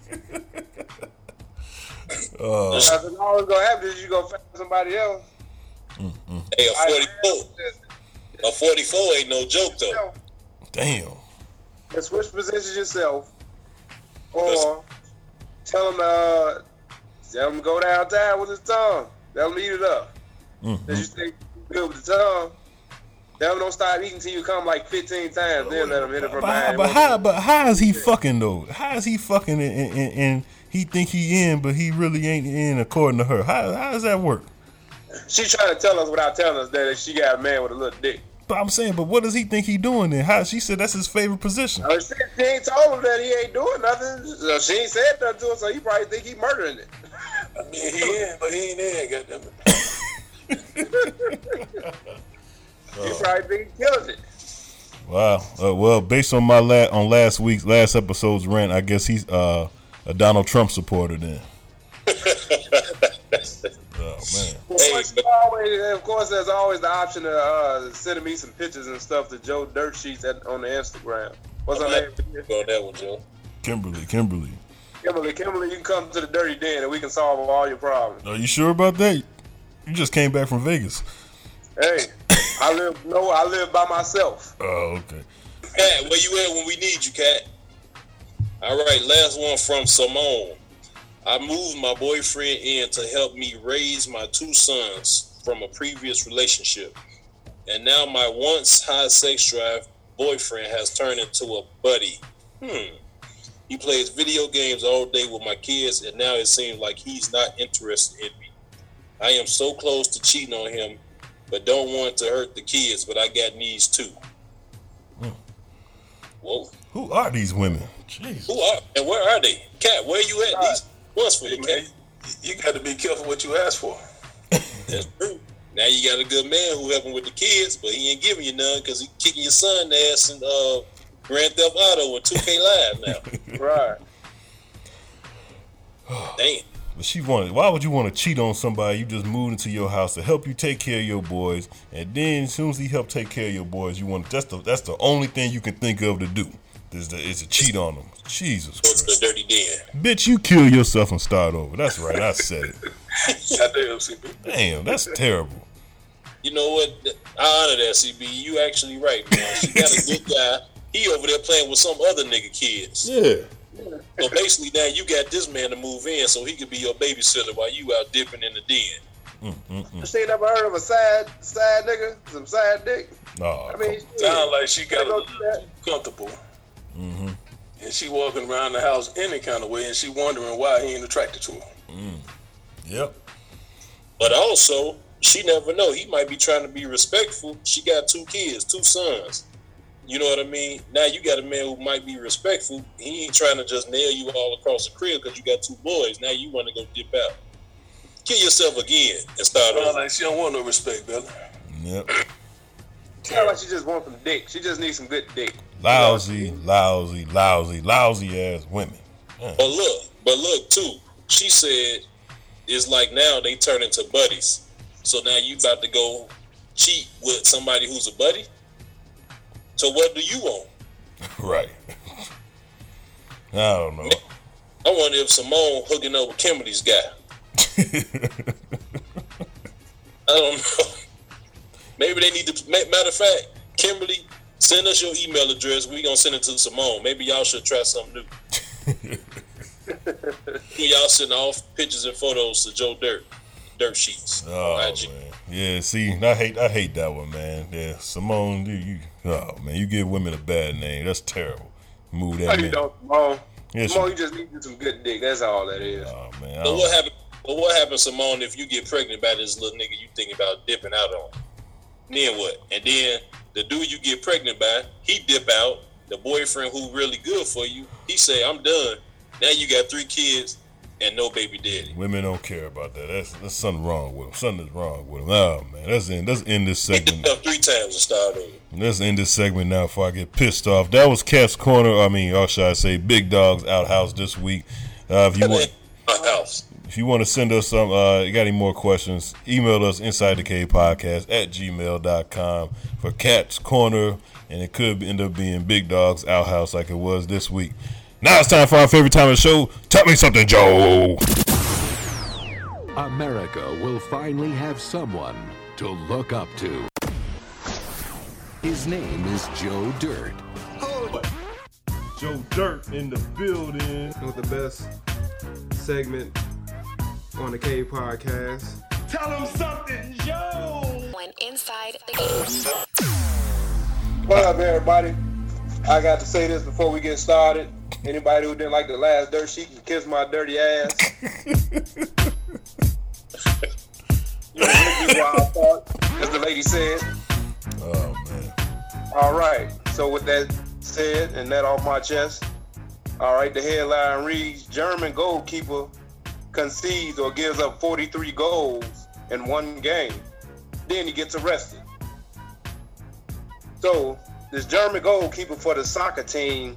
Uh, Because all that's gonna happen is you gonna find somebody else. Hey, a 44. A 44 ain't no joke though. Damn. And switch positions yourself, or tell him uh, tell him to go downtown with his tongue. Tell him eat it up. Mm-hmm. You stay good with the tongue. Tell him don't stop eating till you come like 15 times. Then let him hit it from behind. but how? But how is he fucking though? How is he fucking and, and, and, and he think he in, but he really ain't in according to her? How how does that work? She trying to tell us without telling us that she got a man with a little dick. But I'm saying, but what does he think he doing then? How she said that's his favorite position? Uh, she, she ain't told him that he ain't doing nothing. So she ain't said nothing to him, so he probably think he murdering it. I mean, he in, but he ain't there. Goddamn it. He probably think he killed it. Wow. Uh, well, based on my la- on last week's last episode's rant, I guess he's uh, a Donald Trump supporter then. oh man. Of course, always, of course, there's always the option of uh, sending me some pictures and stuff to Joe Dirt Sheets at, on the Instagram. What's her name? Go that one, Joe. Kimberly, Kimberly. Kimberly, Kimberly, you can come to the Dirty Den and we can solve all your problems. Are you sure about that? You just came back from Vegas. Hey, I live no, I live by myself. Oh, okay. Cat, where you at when we need you, Cat? All right, last one from Simone. I moved my boyfriend in to help me raise my two sons from a previous relationship. And now my once high sex drive boyfriend has turned into a buddy. Hmm. He plays video games all day with my kids, and now it seems like he's not interested in me. I am so close to cheating on him, but don't want to hurt the kids, but I got needs too. Whoa. Who are these women? Jeez. Who are and where are they? Cat, where you at? These ones for you, Cat. You got to be careful what you ask for. That's true. Now you got a good man who helping with the kids, but he ain't giving you none because he kicking your son ass in uh, Grand Theft Auto and 2K Live now. right. Damn. But she wanted. Why would you want to cheat on somebody you just moved into your house to help you take care of your boys, and then as soon as he helped take care of your boys, you want that's the that's the only thing you can think of to do is to, is to cheat on them. Jesus Go to Christ, the dirty den. bitch, you kill yourself and start over. That's right, I said it. Goddamn, CB. Damn, that's terrible. You know what? I honor that, CB. You actually right, man. She got a good guy. He over there playing with some other nigga kids. Yeah. So basically, now you got this man to move in so he could be your babysitter while you out dipping in the den. Mm, She ain't never heard of a sad, sad nigga, some sad dick. No. I mean, Sound like she got a Go little do comfortable. Mm-hmm. And she walking around the house any kind of way, and she wondering why he ain't attracted to her. Mm. Yep. But also, she never know. He might be trying to be respectful. She got two kids, two sons. You know what I mean? Now you got a man who might be respectful. He ain't trying to just nail you all across the crib because you got two boys. Now you want to go dip out. Kill yourself again and start Well, over. like she don't want no respect, Bella. Yep. Sound like she just wants some dick. She just needs some good dick. Lousy, lousy, lousy, lousy ass women. But look, but look too. She said it's like now they turn into buddies. So now you about to go cheat with somebody who's a buddy. So what do you want? Right. I don't know. I wonder if Simone hooking up with Kimberly's guy. I don't know. Maybe they need to. Matter of fact, Kimberly, send us your email address. We gonna send it to Simone. Maybe y'all should try something new. y'all send off pictures and photos to Joe Dirt, Dirt Sheets. Oh IG. man. Yeah, see, I hate I hate that one, man. Yeah, Simone, you, you oh man, you give women a bad name. That's terrible. Move How that you man. doing, Simone? Yeah, Simone, you just need some good dick. That's all that is. Oh man. But what happened? But what happens, Simone, if you get pregnant by this little nigga you thinking about dipping out on? Then what? And then the dude you get pregnant by, he dip out. The boyfriend who really good for you, he say, I'm done. Now you got three kids and no baby daddy. Women don't care about that. That's that's something wrong with them. Something is wrong with them. Oh man, let's end let's end this segment. Three times and start over. Let's end this segment now before I get pissed off. That was Cat's Corner. I mean, or should I say, Big Dog's Outhouse this week. Uh, if you want, My house. If you want to send us some, uh, you got any more questions? Email us inside the Cave podcast at gmail.com for Cat's Corner, and it could end up being Big Dog's Outhouse like it was this week. Now it's time for our favorite time of the show. Tell me something, Joe. America will finally have someone to look up to. His name is Joe Dirt. Joe Dirt in the building. With the best segment on the Cave podcast. Tell him something, Joe. When inside the cave. What up, everybody? I got to say this before we get started. Anybody who didn't like the last dirt sheet can kiss my dirty ass. you know, make me wild thought, as the lady said. Oh man. All right. So with that said and that off my chest, all right. The headline reads: German goalkeeper concedes or gives up 43 goals in one game. Then he gets arrested. So this German goalkeeper for the soccer team,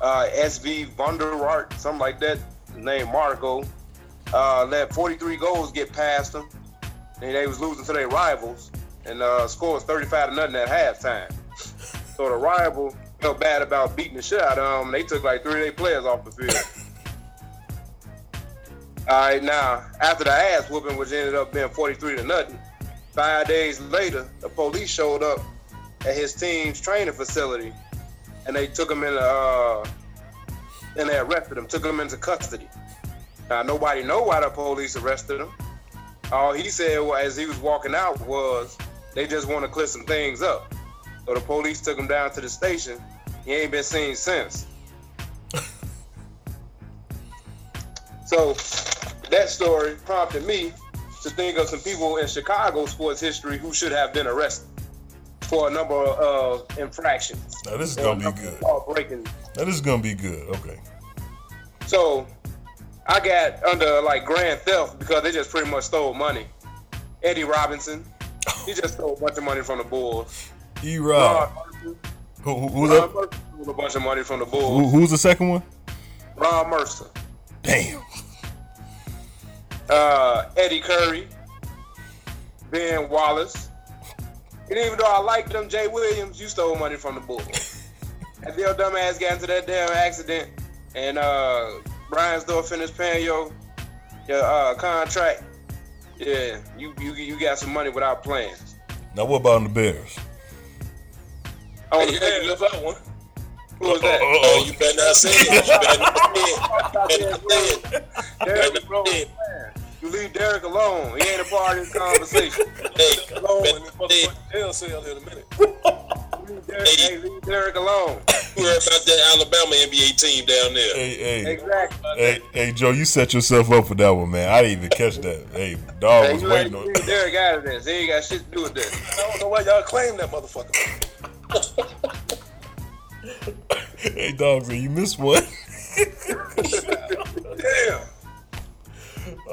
uh, SV Vonderart, something like that, his name Marco, uh, let 43 goals get past him, and they was losing to their rivals, and uh, scores 35 to nothing at halftime. So the rival felt bad about beating the shit out of them. They took like three of their players off the field. All right, now after the ass whooping, which ended up being 43 to nothing, five days later, the police showed up at his team's training facility, and they took him in. Uh, and they arrested him, took him into custody. Now nobody know why the police arrested him. All he said as he was walking out was they just want to clear some things up. So the police took him down to the station. He ain't been seen since. So that story prompted me to think of some people in Chicago sports history who should have been arrested for a number of infractions. Now this is gonna be good. Breaking. Now this is gonna be good. Okay. So I got under like grand theft because they just pretty much stole money. Eddie Robinson, he just stole a bunch of money from the Bulls. E Rob. Who, who, who's Ron up? Mercer stole a bunch of money from the Who, Bulls. who's the second one? Ron Mercer. Damn. Uh, Eddie Curry, Ben Wallace. And even though I like them, Jay Williams, you stole money from the Bulls. After your dumb ass got into that damn accident and uh, Brian Store finished paying your your uh, contract, yeah, you, you you got some money without playing. Now what about the Bears? I want Hey, to hey, left out one. Who was that? Oh, you better not say it. You better not say it. You better not say it. Derek alone. You leave Derek alone. He ain't a part of this conversation. Hey, alone. Motherfucking jail cell in a minute. Leave Derek, hey, leave Derek alone. worry about that Alabama NBA team down there. Hey, hey, Exactly. hey, hey, Joe, you set yourself up for that one, man. I didn't even catch that. Hey, dog Hey, was you ain't waiting on. seen Derek out of this. He ain't got shit to do with this. I don't know why y'all claim that motherfucker. Hey, dog, so you missed one. Damn.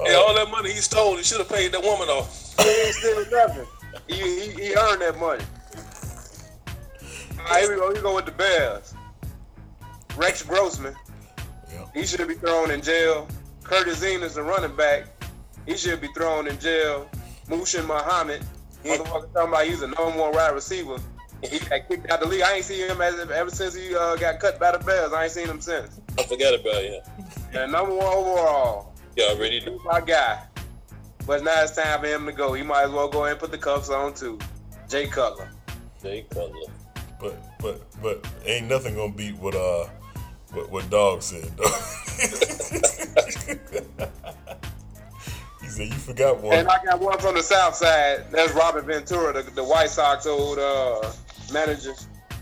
Hey, all that money he stole, he should have paid that woman off. He ain't stealing nothing. He, he, he earned that money. All right, here we go. Here we go with the Bears. Rex Grossman. He should be thrown in jail. Curtis Enis, the running back. He should be thrown in jail. Muhsin Muhammad. Motherfucker talking about he's a number one wide receiver. He got kicked out the league. I ain't seen him as, ever since he uh, got cut by the Bears. I ain't seen him since. I forgot about him. And number one overall. You already know. My guy. But now it's time for him to go. He might as well go ahead and put the cuffs on too. Jay Cutler. Jay Cutler. But but but ain't nothing gonna beat what uh what, what dog said though. he said you forgot one. And I got one from the South Side. That's Robin Ventura, the, the White Sox old uh, manager.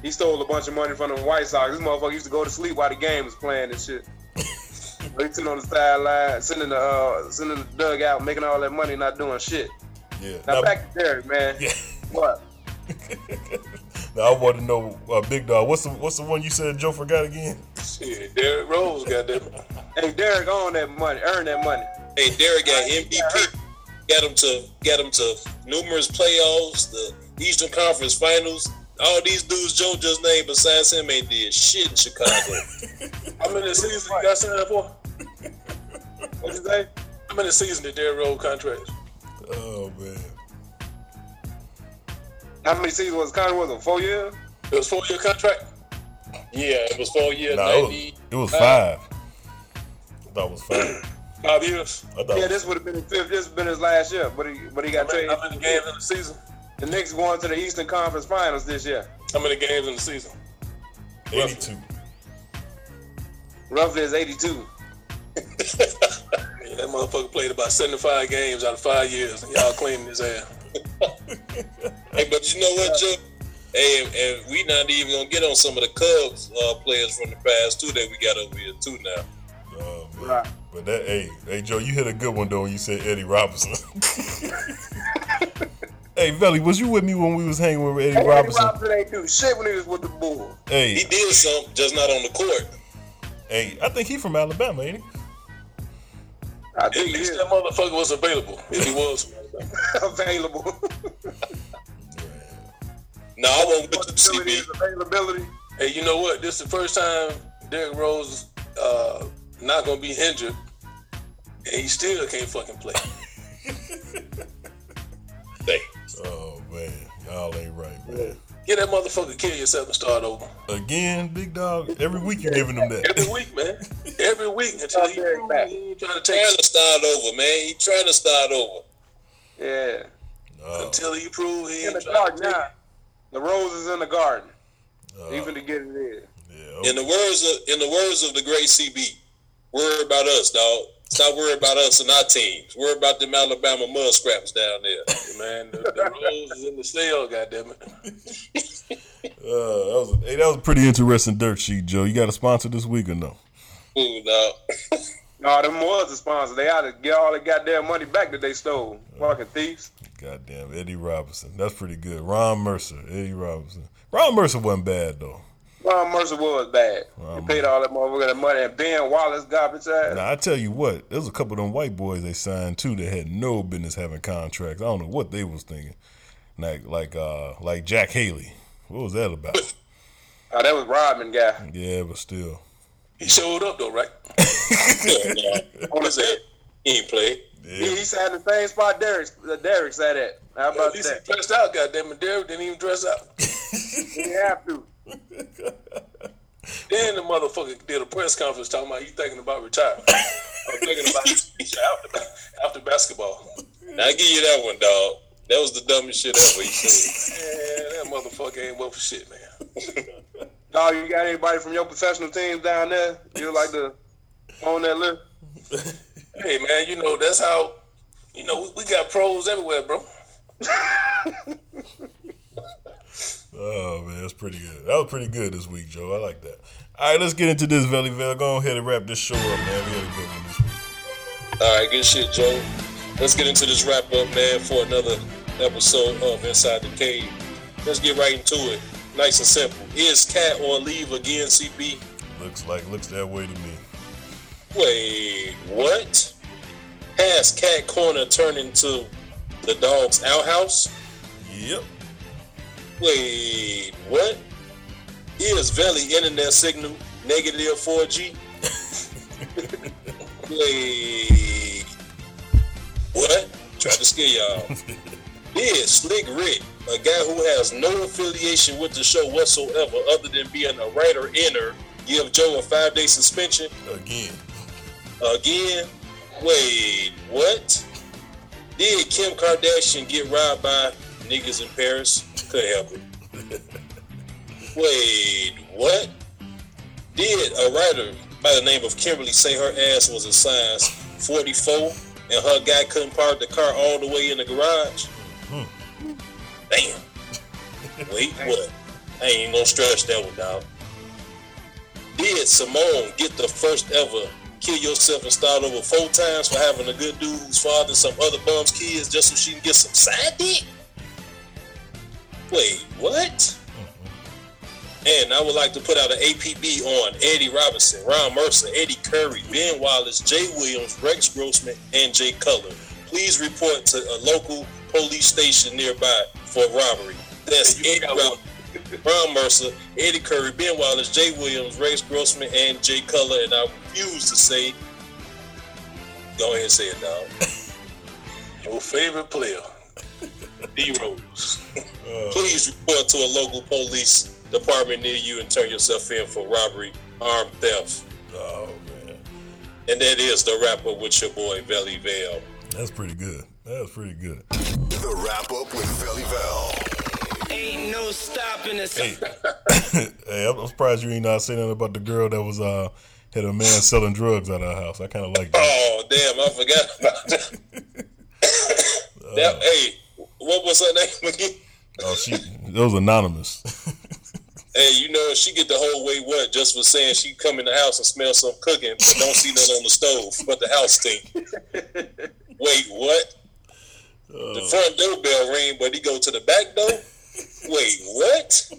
He stole a bunch of money from the White Sox. This motherfucker used to go to sleep while the game was playing and shit. he sitting on the sideline, sitting in the uh, sitting in the dugout, making all that money, not doing shit. Yeah. Now Now- back to Derrick, man. Yeah. What? Now I want to know, uh, Big Dog. What's the what's the one you said Joe forgot again? Shit, Derrick Rose got that. Hey, Derrick own that money, earn that money. Hey, Derrick got MVP. Got him to got him to numerous playoffs, the Eastern Conference Finals. All these dudes Joe just named besides him ain't did shit in Chicago. How many seasons you got signed for? What you say? How many seasons did Derrick Rose contract? Oh man. How many seasons was Conner? Was it four years? It was four year contract. Yeah, it was four years, Nah, it was, it was five. I thought it was five. Five years. I thought Yeah, this would have been his fifth. This would been his last year, but he but he got How many, traded. how many games in the season? The Knicks going to the Eastern Conference Finals this year. How many games in the season? 82. Roughly is 82. Yeah, that motherfucker played about 75 games out of five years, and y'all claiming his ass. Hey, but you know what, Joe? Hey, and, and we not even gonna get on some of the Cubs uh, players from the past too that we got over here too now. Oh. Right. But that, hey, hey, Joe, you hit a good one though when you said Eddie Robinson. hey, Velly, was you with me when we was hanging with Eddie Eddie Robinson? Robinson ain't do shit when he was with the Bulls. Hey, He did something, just not on the court. hey, I think he from Alabama, ain't he? I At think he least is that motherfucker was available. If he was, available. No, I won't with you, Availability CB. availability. hey, you know what? This is the first time Derrick Rose uh, not gonna be injured, and he still can't fucking play. Hey, man, y'all ain't right, man. Get that motherfucker, kill yourself, and start over Again, big dog. Every week you're giving them that. every week, man. Every week until he, Derrick back. he trying to trying to start over, man. He trying to start over. Yeah. Oh, until he prove he In the trying to garden take now. The rose is in the garden. oh, Even to get it in. yeah, In the words of in the words of the great CB, worry about us, dog. Stop worrying about us and our teams. Worry about them Alabama mud scraps down there. Man, the, the rose is in the cell, goddammit. Uh, that was hey, that was a pretty interesting dirt sheet, Joe. You got a sponsor this week or no? Ooh, dog. No, them was the sponsor. They ought to get all the goddamn money back that they stole. Fucking thieves. Goddamn, Eddie Robinson. That's pretty good. Ron Mercer, Eddie Robinson. Ron Mercer wasn't bad though. Ron Mercer was bad. Ron he paid all that motherfucker that money. And Ben Wallace garbage ass. Now I tell you what, there's a couple of them white boys they signed too that had no business having contracts. I don't know what they was thinking. Like like uh like Jack Haley. What was that about? Oh, that was Rodman guy. yeah, but still. He showed up though, right? Yeah, yeah. On the set. He ain't played. He, he sat in the same spot Derrick, uh, Derrick sat at. How At about least that? he dressed out, goddamn it. Derrick didn't even dress out. He didn't have to. Then the motherfucker did a press conference talking about he thinking about retiring. I'm thinking about after, after basketball. I give you that one, dog. That was the dumbest shit ever he said. Man, that motherfucker ain't worth for shit, man. Dog, you got anybody from your professional teams down there? You like to on that list? Hey, man, you know, that's how, you know, we, we got pros everywhere, bro. Oh man, that's pretty good. That was pretty good this week, Joe. I like that. All right, let's get into this Velly Vel. Go ahead and wrap this show up, man. We had a good one this week. All right, good shit, Joe. Let's get into this wrap up, man, for another episode of Inside the Cave. Let's get right into it. Nice and simple. Is Kat on leave again, CB? Looks like looks that way to me. Wait, what? Has Cat Corner turned into the dog's outhouse? Yep. Wait, what? Is Velly internet signal negative 4G? Wait, what? Try to scare y'all. Is Slick Rick, a guy who has no affiliation with the show whatsoever other than being a writer inner, give Joe a five day suspension? Again. Again? Wait, what? Did Kim Kardashian get robbed by niggas in Paris? Couldn't help it. Wait, what? Did a writer by the name of Kimberly say her ass was a size 44 and her guy couldn't park the car all the way in the garage? Damn. Wait, what? I ain't gonna stretch that one out. Did Simone get the first ever kill yourself and start over four times for having a good dude who's fathered some other bum's kids just so she can get some side dick? Wait, what? And I would like to put out an APB on Eddie Robinson, Ron Mercer, Eddie Curry, Ben Wallace, Jay Williams, Rex Grossman, and Jay Cutler. Please report to a local police station nearby for robbery. That's Eddie Robinson. Ron Mercer, Eddie Curry, Ben Wallace, Jay Williams, Rex Grossman, and Jay Cutler, and I refuse to say. Go ahead and say it, dog. Your favorite player, D Rose. Please report to a local police department near you and turn yourself in for robbery, armed theft. Oh man. And that is the wrap up with your boy Velly Vel. That's pretty good. That's pretty good. The wrap up with Velly Vel. Ain't no stopping us. Hey, hey I'm, I'm surprised you ain't not saying nothing about the girl that was uh had a man selling drugs out of her house. I kind of like that. Oh damn, I forgot about that. that hey, what was her name again? Oh, she that was anonymous. Hey, you know she get the whole way what just for saying she come in the house and smell some cooking, but don't see nothing on the stove, but the house stink. Wait, what? the uh. front doorbell ring, but he go to the back door. Wait, what?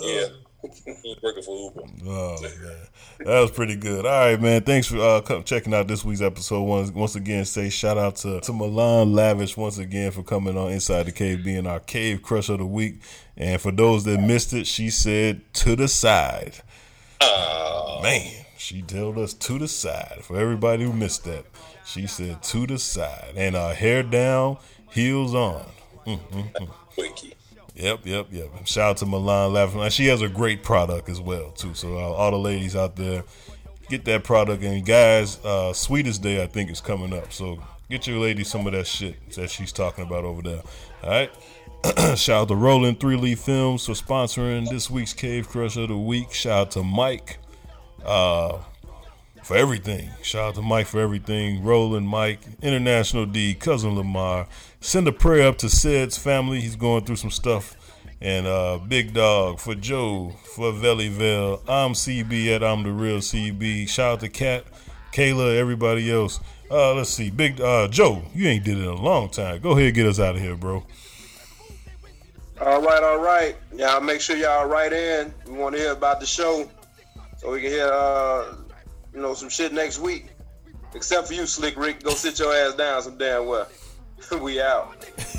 Uh. Yeah, working for Uber. Oh man, that was pretty good. All right, man. Thanks for uh, come- checking out this week's episode. Once once again, say shout out to to Milan Lavish once again for coming on Inside the Cave, being our cave crush of the week. And for those that missed it, she said to the side. Oh. Man, she told us to the side. For everybody who missed that, she said to the side, and uh, hair down, heels on. Mm, mm, mm. Yep, yep, yep. Shout out to Milan Laughing. She has a great product as well, too. So uh, all the ladies out there, get that product. And guys, uh, Sweetest Day I think is coming up. So get your lady some of that shit that she's talking about over there. All right. shout out to Rolling Three Leaf Films for sponsoring this week's Cave Crush of the Week. Shout out to Mike. Uh, for everything. Shout out to Mike for everything. Roland, Mike, International D, Cousin Lamar. Send a prayer up to Sid's family. He's going through some stuff. And uh, Big Dog for Joe, for Velly Vel. I'm CB at I'm the Real CB. Shout out to Kat, Kayla, everybody else. Uh, let's see. Big uh, Joe, you ain't did it in a long time. Go ahead get us out of here, bro. All right, all right. Y'all make sure y'all write in. We want to hear about the show so we can hear, uh, you know, some shit next week. Except for you, Slick Rick. Go sit your ass down some damn well. we out.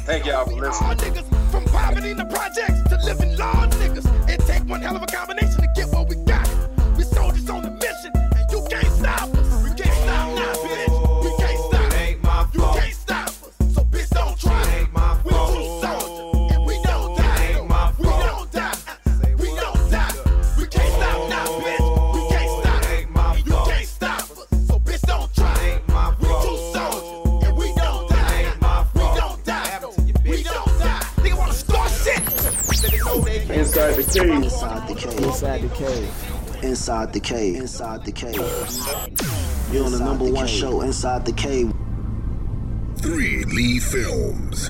Thank y'all for listening. From poverty the projects to living large niggas. It take one hell of a combination to get what. We Inside the cave. Inside the cave. Inside the cave. Inside the cave. Inside the cave. You're on the number one show, Inside the Cave. Three Lee Films.